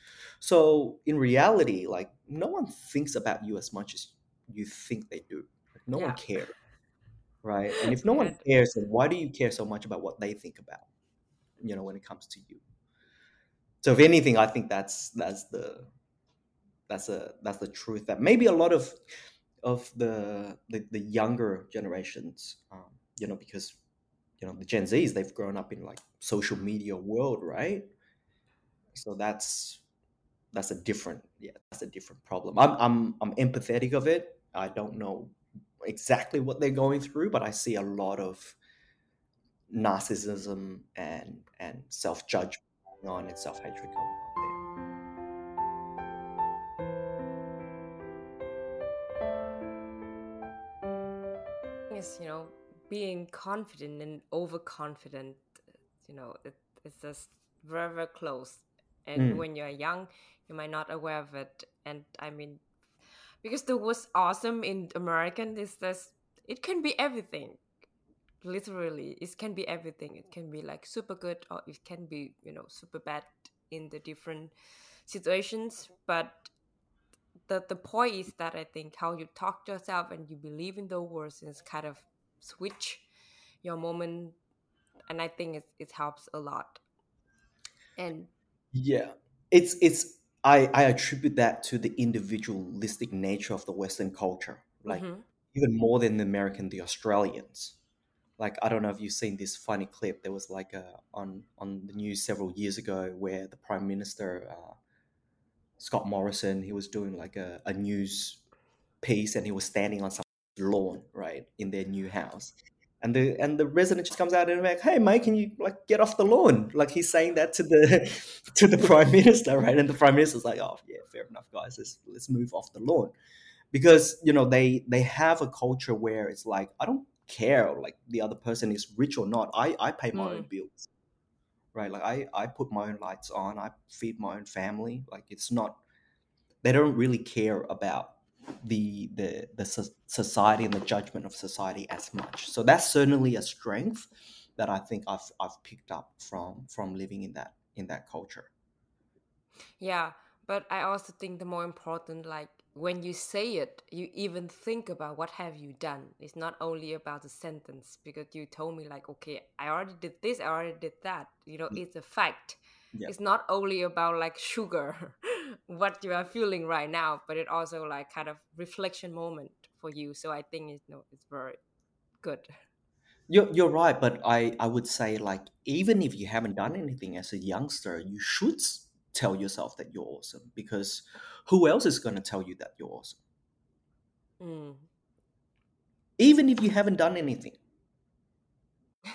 Speaker 3: So in reality like no one thinks about you as much as you think they do. No one cares right? And if no one cares then why do you care so much about what they think about you know when it comes to you? So if anything i think that's that's the that's a that's the truth that maybe a lot of of the the, the younger generations um, you know because you know the gen z's they've grown up in like social media world right? So that's that's a different yeah that's a different problem. I'm i'm i'm empathetic of it. I don't know exactly what they're going through but i see a lot of narcissism and and self-judgment going on and self-hatred going on
Speaker 2: is you know being confident and overconfident you know it, it's just very very close. And
Speaker 3: mm,
Speaker 2: when you're young you might not aware of it. And i mean because the what's awesome in american is that it can be everything. Literally it can be everything. It can be like super good or it can be you know super bad in the different situations. But the the point is that I think how you talk to yourself and you believe in those words is kind of switch your moment, and I think it it helps a lot. And
Speaker 3: yeah. It's it's i i attribute that to the individualistic nature of the western culture like
Speaker 2: mhm,
Speaker 3: even more than the american the australians. Like i don't know if you've seen this funny clip there was like a on on the news several years ago where the prime minister uh, scott morrison he was doing like a, a news piece and he was standing on some lawn right in their new house and the and the resident just comes out and like hey mate can you like get off the lawn like he's saying that to the to the prime minister right and the prime minister's like oh yeah fair enough guys let's let's move off the lawn because you know they they have a culture where it's like I don't care like the other person is rich or not. I I pay my own
Speaker 2: Mm.
Speaker 3: bills, right? Like I I put my own lights on. I feed my own family. Like it's not they don't really care about the the the so- society and the judgment of society as much. So that's certainly a strength that I think I've I've picked up from from living in that in that culture.
Speaker 2: Yeah, but I also think the more important, like when you say it, you even think about what have you done. It's not only about the sentence because you told me like, okay, I already did this, I already did that. You know,
Speaker 3: Mm,
Speaker 2: it's a fact.
Speaker 3: Yeah.
Speaker 2: It's not only about like sugar, what you are feeling right now, but it also like kind of reflection moment for you. So I think it's no, it's very good.
Speaker 3: You're, you're right, but I, I would say like even if you haven't done anything as a youngster, you should tell yourself that you're awesome because who else is going to tell you that you're awesome?
Speaker 2: Mm.
Speaker 3: Even if you haven't done anything,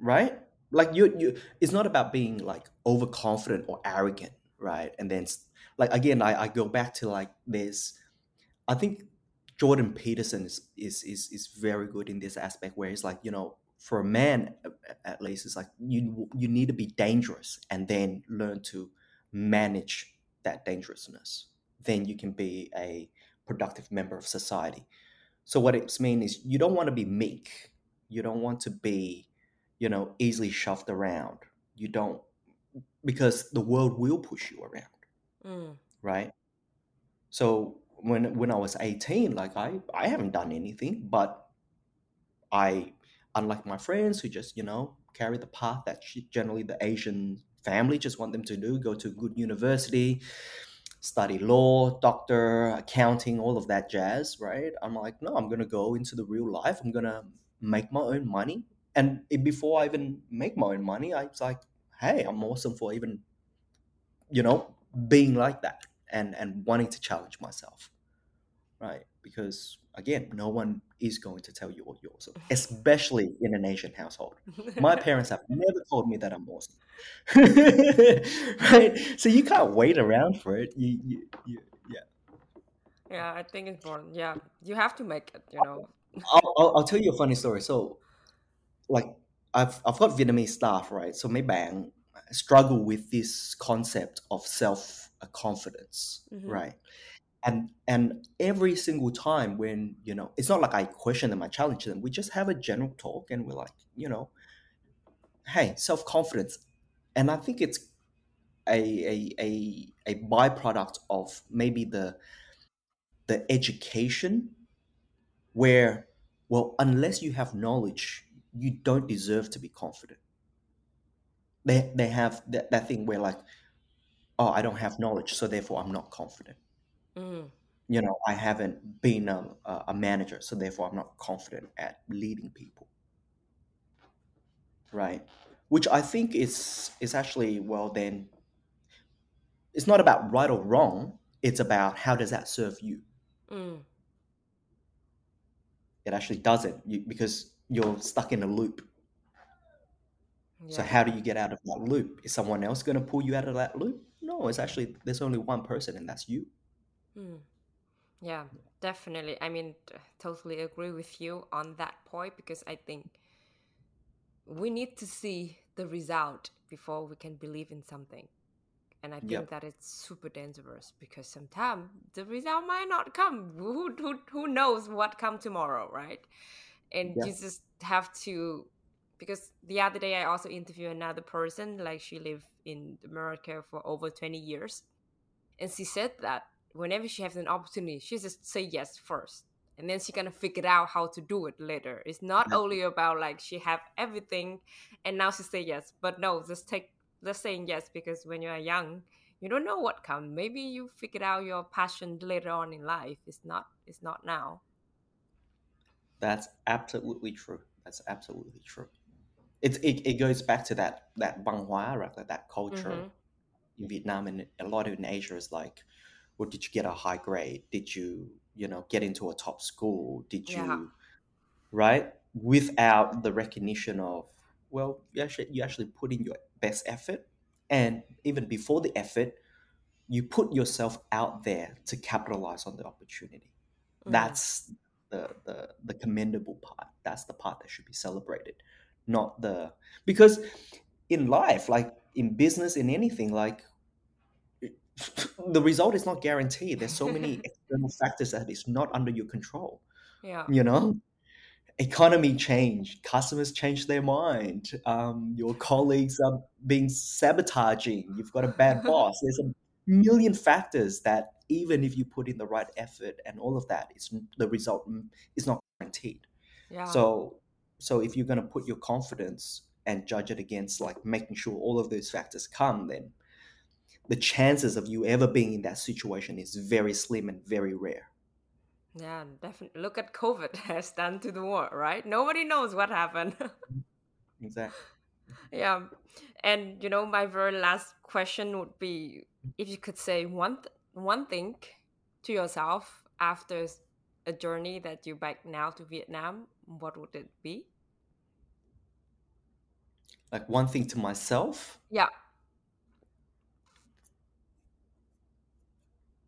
Speaker 3: right? Like you you it's not about being like overconfident or arrogant, right? And then like again, I, I go back to like this I think Jordan Peterson is, is is is very good in this aspect where he's like, you know, for a man at least, it's like you you need to be dangerous and then learn to manage that dangerousness. Then you can be a productive member of society. So what it's mean is you don't want to be meek. You don't want to be, you know, easily shoved around. You don't because the world will push you around,
Speaker 2: Mm.
Speaker 3: right? So when when I was 18, like I I haven't done anything, but I unlike my friends who just, you know, carry the path that generally the Asian family just want them to do, go to a good university, study law, doctor, accounting, all of that jazz, right? I'm like, no, I'm gonna go into the real life. I'm gonna make my own money. And it- before I even make my own money, I was like, hey, I'm awesome for even, you know, being like that and and wanting to challenge myself, right? Because again, no one is going to tell you what you're awesome, especially in an Asian household. My parents have never told me that I'm awesome. right? So you can't wait around for it. You, you, you yeah.
Speaker 2: yeah, I think it's important. Yeah, you have to make it. You know.
Speaker 3: I'll, I'll, I'll tell you a funny story. So, like, I've, I've got Vietnamese staff, right? So mấy bạn struggle with this concept of self confidence,
Speaker 2: Mhm.
Speaker 3: right? And and every single time when you know, it's not like I question them, I challenge them. We just have a general talk, and we're like, you know, hey, self confidence, and I think it's a, a a a byproduct of maybe the the education where well unless you have knowledge you don't deserve to be confident. They they have that, that thing where like oh i don't have knowledge so therefore i'm not confident.
Speaker 2: Mm.
Speaker 3: you know i haven't been a, a manager so therefore i'm not confident at leading people. Right? Which i think is is actually well then it's not about right or wrong it's about how does that serve you?
Speaker 2: Mm.
Speaker 3: it actually doesn't you, because you're stuck in a loop so how do you get out of that loop is someone else going to pull you out of that loop no it's actually there's only one person and that's you
Speaker 2: Mm. Yeah, definitely. I mean, totally agree with you on that point because I think we need to see the result before we can believe in something. And I think
Speaker 3: Yep.
Speaker 2: that it's super dangerous because sometimes the result might not come. Who, who, who knows what come tomorrow, right? And
Speaker 3: Yeah.
Speaker 2: you just have to because the other day I also interviewed another person, like she lived in America for over 20 years. And she said that whenever she has an opportunity, she just say yes first. And then she gonna figure out how to do it later. It's not
Speaker 3: Yeah.
Speaker 2: only about like she have everything and now she say yes. But no, just take just saying yes because when you are young, you don't know what comes. Maybe you figured out your passion later on in life. It's not it's not now.
Speaker 3: That's absolutely true that's absolutely true it, it, it goes back to that that hóa right like that culture
Speaker 2: Mhm.
Speaker 3: in vietnam and a lot of in asia is like well did you get a high grade did you you know get into a top school did you
Speaker 2: Yeah.
Speaker 3: right without the recognition of well you actually you actually put in your best effort and even before the effort you put yourself out there to capitalize on the opportunity. Mm. That's the, the the commendable part. That's the part that should be celebrated, not the because in life, like in business, in anything, like the result is not guaranteed. There's so many external factors that is not under your control.
Speaker 2: Yeah.
Speaker 3: You know, economy change, customers change their mind, um, your colleagues are being sabotaging, you've got a bad boss. There's a million factors that even if you put in the right effort and all of that, it's the result mm, is not guaranteed.
Speaker 2: Yeah.
Speaker 3: So so if you're gonna put your confidence and judge it against like making sure all of those factors come, then the chances of you ever being in that situation is very slim and very rare.
Speaker 2: Yeah, definitely. Look at COVID has done to the world, right? Nobody knows what happened.
Speaker 3: exactly.
Speaker 2: Yeah. And you know, my very last question would be if you could say one th- one thing to yourself after a journey that you back now to Vietnam, what would it be?
Speaker 3: Like one thing to myself?
Speaker 2: Yeah.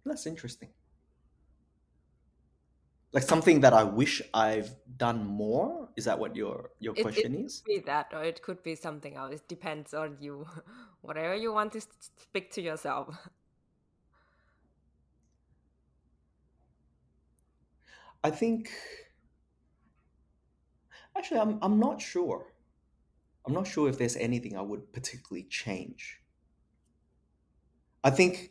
Speaker 3: That's interesting like something that I wish I've done more. Is that what your your
Speaker 2: it,
Speaker 3: question
Speaker 2: it
Speaker 3: is?
Speaker 2: Could be that, or it could be something else. It depends on you. Whatever you want to speak to yourself.
Speaker 3: I think actually I'm I'm not sure. I'm not sure if there's anything I would particularly change. I think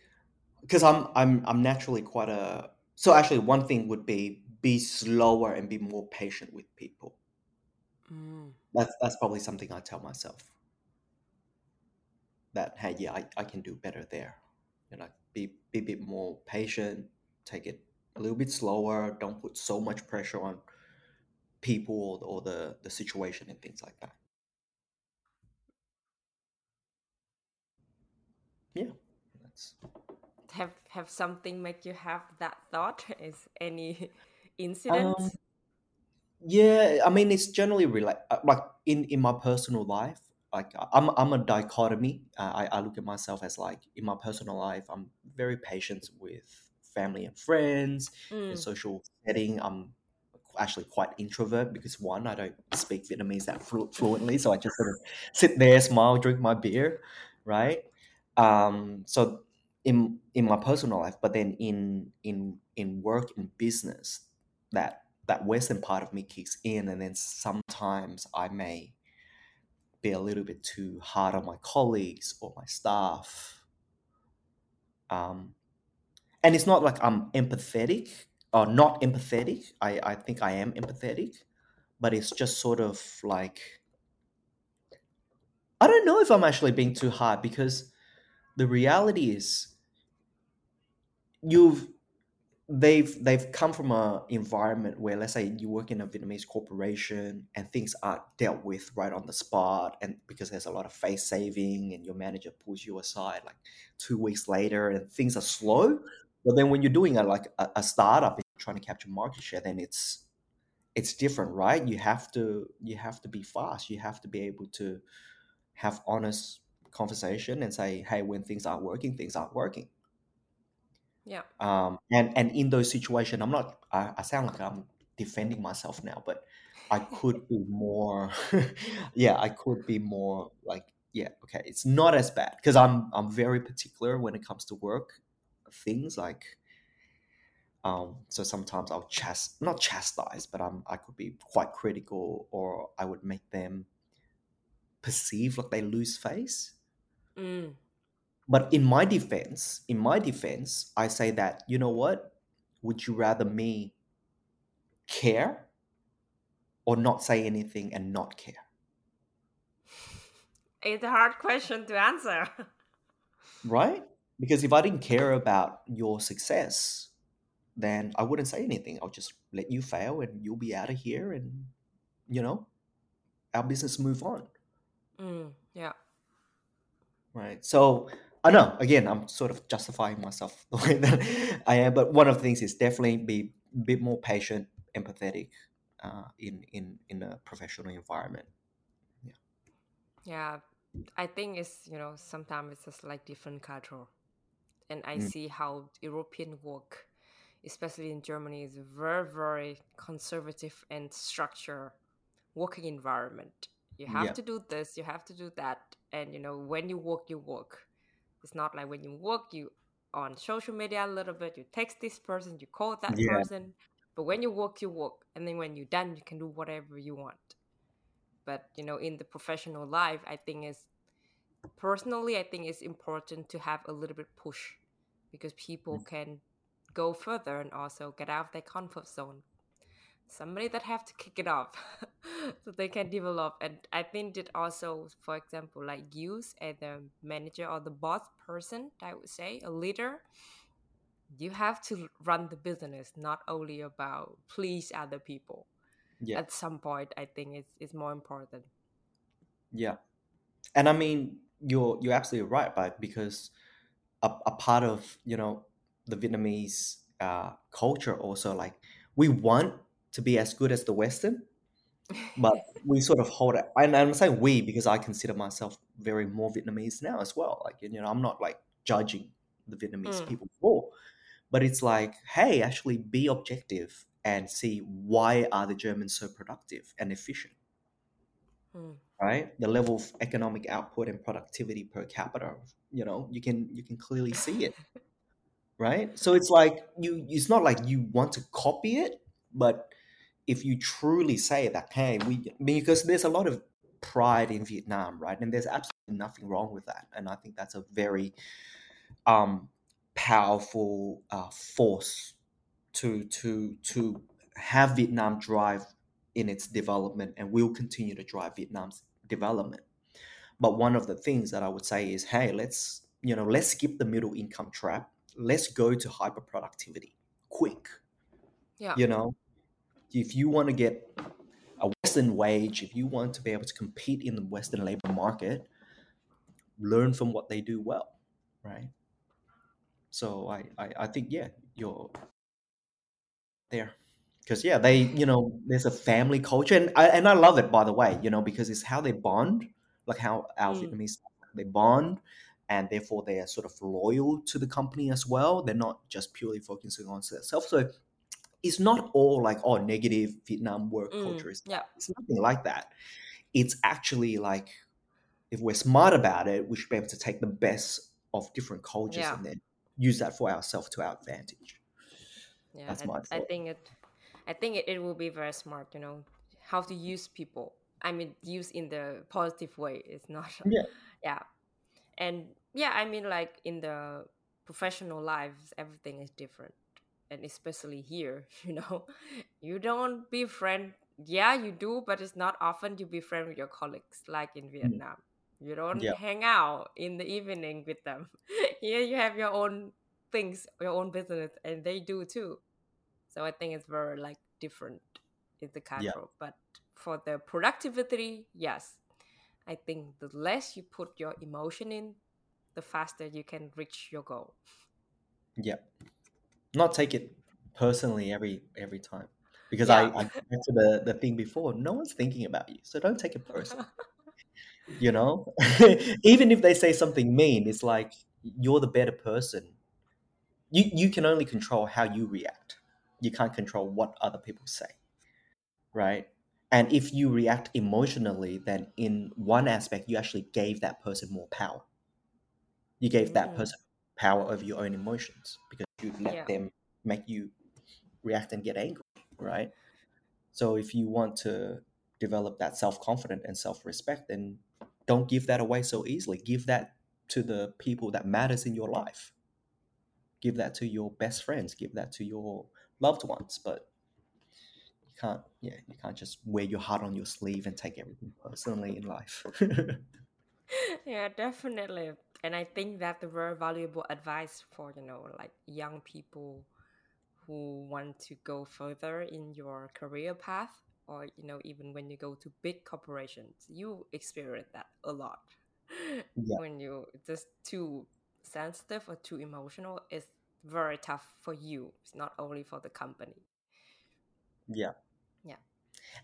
Speaker 3: because I'm I'm I'm naturally quite a so actually one thing would be be slower and be more patient with people.
Speaker 2: Mm.
Speaker 3: That's that's probably something I tell myself. That hey, yeah, I, I can do better there. You know, be be a bit more patient, take it a little bit slower, don't put so much pressure on people or, or the, the situation and things like that. Yeah, that's
Speaker 2: have have something make you have that thought is any incident? Um,
Speaker 3: yeah, I mean, it's generally rela- uh, like in in my personal life. Like I'm I'm a dichotomy. Uh, I I look at myself as like in my personal life, I'm very patient with family and friends. Mm. In social setting, I'm actually quite introvert because one, I don't speak Vietnamese that flu- fluently, so I just sort of sit there, smile, drink my beer, right? Um, so in in my personal life, but then in in in work in business, that that western part of me kicks in and then sometimes i may be a little bit too hard on my colleagues or my staff um, and it's not like i'm empathetic or not empathetic. I, I think i am empathetic but it's just sort of like i don't know if i'm actually being too hard because the reality is you've they've they've come from a environment where let's say you work in a Vietnamese corporation and things are dealt with right on the spot and because there's a lot of face saving and your manager pulls you aside like two weeks later and things are slow but then when you're doing a like a, a startup trying to capture market share then it's it's different right you have to you have to be fast you have to be able to have honest conversation and say hey when things aren't working things aren't working
Speaker 2: yeah.
Speaker 3: Um, and and in those situations, I'm not. I, I sound like I'm defending myself now, but I could be more. yeah, I could be more like yeah. Okay, it's not as bad because I'm I'm very particular when it comes to work things like. Um, so sometimes I'll chast not chastise, but I'm I could be quite critical, or I would make them perceive like they lose face.
Speaker 2: Mm.
Speaker 3: But in my defense, in my defense, I say that, you know what? Would you rather me care or not say anything and not care?
Speaker 2: It's a hard question to answer.
Speaker 3: right? Because if I didn't care about your success, then I wouldn't say anything. I'll just let you fail and you'll be out of here and, you know, our business move on.
Speaker 2: Mm, yeah.
Speaker 3: Right. So I know again I'm sort of justifying myself the way that I am, but one of the things is definitely be a bit more patient, empathetic uh, in in in a professional environment. Yeah.
Speaker 2: Yeah, I think it's you know sometimes it's just like different culture. And I
Speaker 3: Mm.
Speaker 2: see how European work, especially in Germany, is a very very conservative and structured working environment. You have
Speaker 3: Yeah.
Speaker 2: to do this, you have to do that, and you know when you work, you work. It's not like when you work, you on social media a little bit, you text this person, you call that
Speaker 3: Yeah.
Speaker 2: person, but when you work, you work, and then when you're done, you can do whatever you want. But you know, in the professional life, I think it's personally, I think it's important to have a little bit push because people
Speaker 3: Mm.
Speaker 2: can go further and also get out of their comfort zone. Somebody that have to kick it off so they can develop. And I think that also, for example, like you as the manager or the boss person, I would say, a leader, you have to run the business, not only about please other people.
Speaker 3: Yeah.
Speaker 2: At some point, I think it's, it's more important.
Speaker 3: Yeah. And I mean, you're you're absolutely right, but because a, a part of, you know, the Vietnamese uh, culture also like we want to be as good as the Western, but we sort of hold it. And I'm saying we because I consider myself very more Vietnamese now as well. Like you know, I'm not like judging the Vietnamese
Speaker 2: Mm.
Speaker 3: people more, but it's like, hey, actually be objective and see why are the Germans so productive and efficient
Speaker 2: Mm.
Speaker 3: Right? The level of economic output and productivity per capita you know you can you can clearly see it right? So it's like you it's not like you want to copy it but if you truly say that hey we because there's a lot of pride in vietnam right? And there's absolutely nothing wrong with that. And i think that's a very um powerful uh, force to to to have vietnam drive in its development and will continue to drive vietnam's development. But one of the things that i would say is hey let's you know let's skip the middle income trap. Let's go to hyper productivity quick.
Speaker 2: Yeah.
Speaker 3: you know if you want to get a western wage if you want to be able to compete in the western labor market learn from what they do well right? So i i, I think yeah you're there because yeah they you know there's a family culture and I, and I love it by the way you know because it's how they bond like how our
Speaker 2: Mm.
Speaker 3: vietnamese they bond and therefore they are sort of loyal to the company as well they're not just purely focusing on themselves so it's not all like oh negative vietnam work
Speaker 2: Mm.
Speaker 3: culture is
Speaker 2: Yeah.
Speaker 3: it's nothing like that it's actually like if we're smart about it we should be able to take the best of different cultures
Speaker 2: Yeah.
Speaker 3: and then use that for ourselves to our advantage
Speaker 2: Yeah.
Speaker 3: That's
Speaker 2: I,
Speaker 3: my
Speaker 2: I think it I think it, it will be very smart, you know, how to use people. I mean use in the positive way. It's not
Speaker 3: Yeah.
Speaker 2: yeah. And yeah, I mean like in the professional lives everything is different. And especially here, you know, you don't be friend yeah, you do, but it's not often you be friend with your colleagues like in mm. Vietnam. You don't
Speaker 3: Yeah.
Speaker 2: hang out in the evening with them. Here you have your own things, your own business, and they do too. So I think it's very like different in the
Speaker 3: Yeah.
Speaker 2: culture. But for the productivity, yes, I think the less you put your emotion in, the faster you can reach your goal.
Speaker 3: Yeah. Not take it personally every every time. Because
Speaker 2: Yeah.
Speaker 3: I, I back to the, the thing before, no one's thinking about you. So don't take it personally. You know? Even if they say something mean, it's like you're the better person. You you can only control how you react. You can't control what other people say. Right? And if you react emotionally, then in one aspect you actually gave that person more power. You gave that
Speaker 2: Mm.
Speaker 3: person power over your own emotions because you let
Speaker 2: Yeah.
Speaker 3: them make you react and get angry, right? So if you want to develop that self-confidence and self-respect, then don't give that away so easily. Give that to the people that matters in your life. Give that to your best friends. Give that to your loved ones. But you can't, yeah, you can't just wear your heart on your sleeve and take everything personally in life.
Speaker 2: yeah, definitely. And I think that's a very valuable advice for, you know, like young people who want to go further in your career path or, you know, even when you go to big corporations, you experience that a lot.
Speaker 3: Yeah.
Speaker 2: When you just too sensitive or too emotional, it's very tough for you. It's not only for the company.
Speaker 3: yeah.
Speaker 2: Yeah.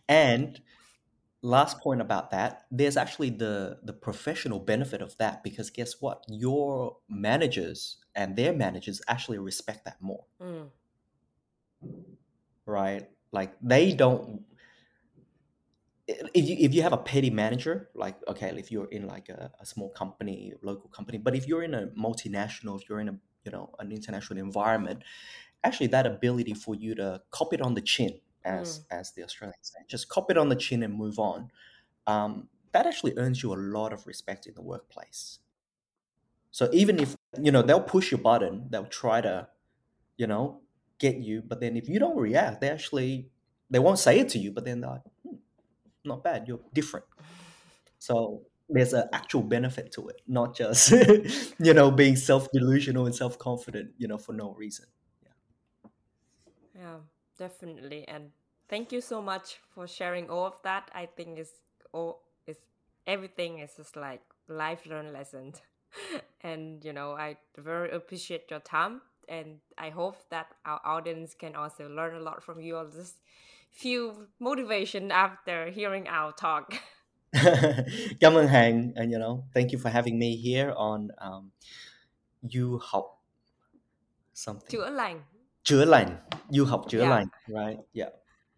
Speaker 3: And last point about that, there's actually the the professional benefit of that because guess what? Your managers and their managers actually respect that more,
Speaker 2: Mm.
Speaker 3: right? Like they don't if you if you have a petty manager, like okay, if you're in like a, a small company, local company, but if you're in a multinational, if you're in a you know an international environment, actually that ability for you to cop it on the chin, as as the Australians say, just cop it on the chin and move on. Um, that actually earns you a lot of respect in the workplace. So even if you know they'll push your button, they'll try to, you know, get you, but then if you don't react, they actually they won't say it to you, but then they're like, hmm, not bad, you're different. So there's an actual benefit to it, not just you know being self delusional and self confident, you know, for no reason.
Speaker 2: Yeah, definitely. And thank you so much for sharing all of that. I think it's all is everything is just like life learned lessons. and you know, I very appreciate your time and I hope that our audience can also learn a lot from you all this few motivation after hearing our talk.
Speaker 3: Cảm ơn Hằng, and you know, thank you for having me here on um, you học something.
Speaker 2: Chữa lành.
Speaker 3: Chữa lành. You học chữa
Speaker 2: Yeah.
Speaker 3: lành, right? Yeah.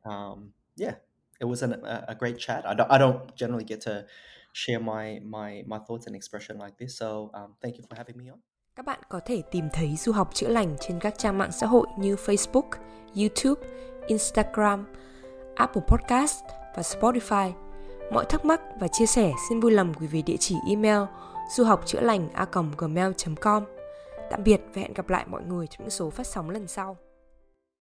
Speaker 3: Um, yeah. It was an, a, a great chat. I don't, I don't generally get to share my my my thoughts and expression like this. So um, thank you for having me on.
Speaker 2: Các bạn có thể tìm thấy du học chữa lành trên các trang mạng xã hội như Facebook, YouTube, Instagram, Apple Podcast và Spotify. Mọi thắc mắc và chia sẻ xin vui lòng gửi về địa chỉ email du học chữa lành a gmail.com. Tạm biệt và hẹn gặp lại mọi người trong những số phát sóng lần sau.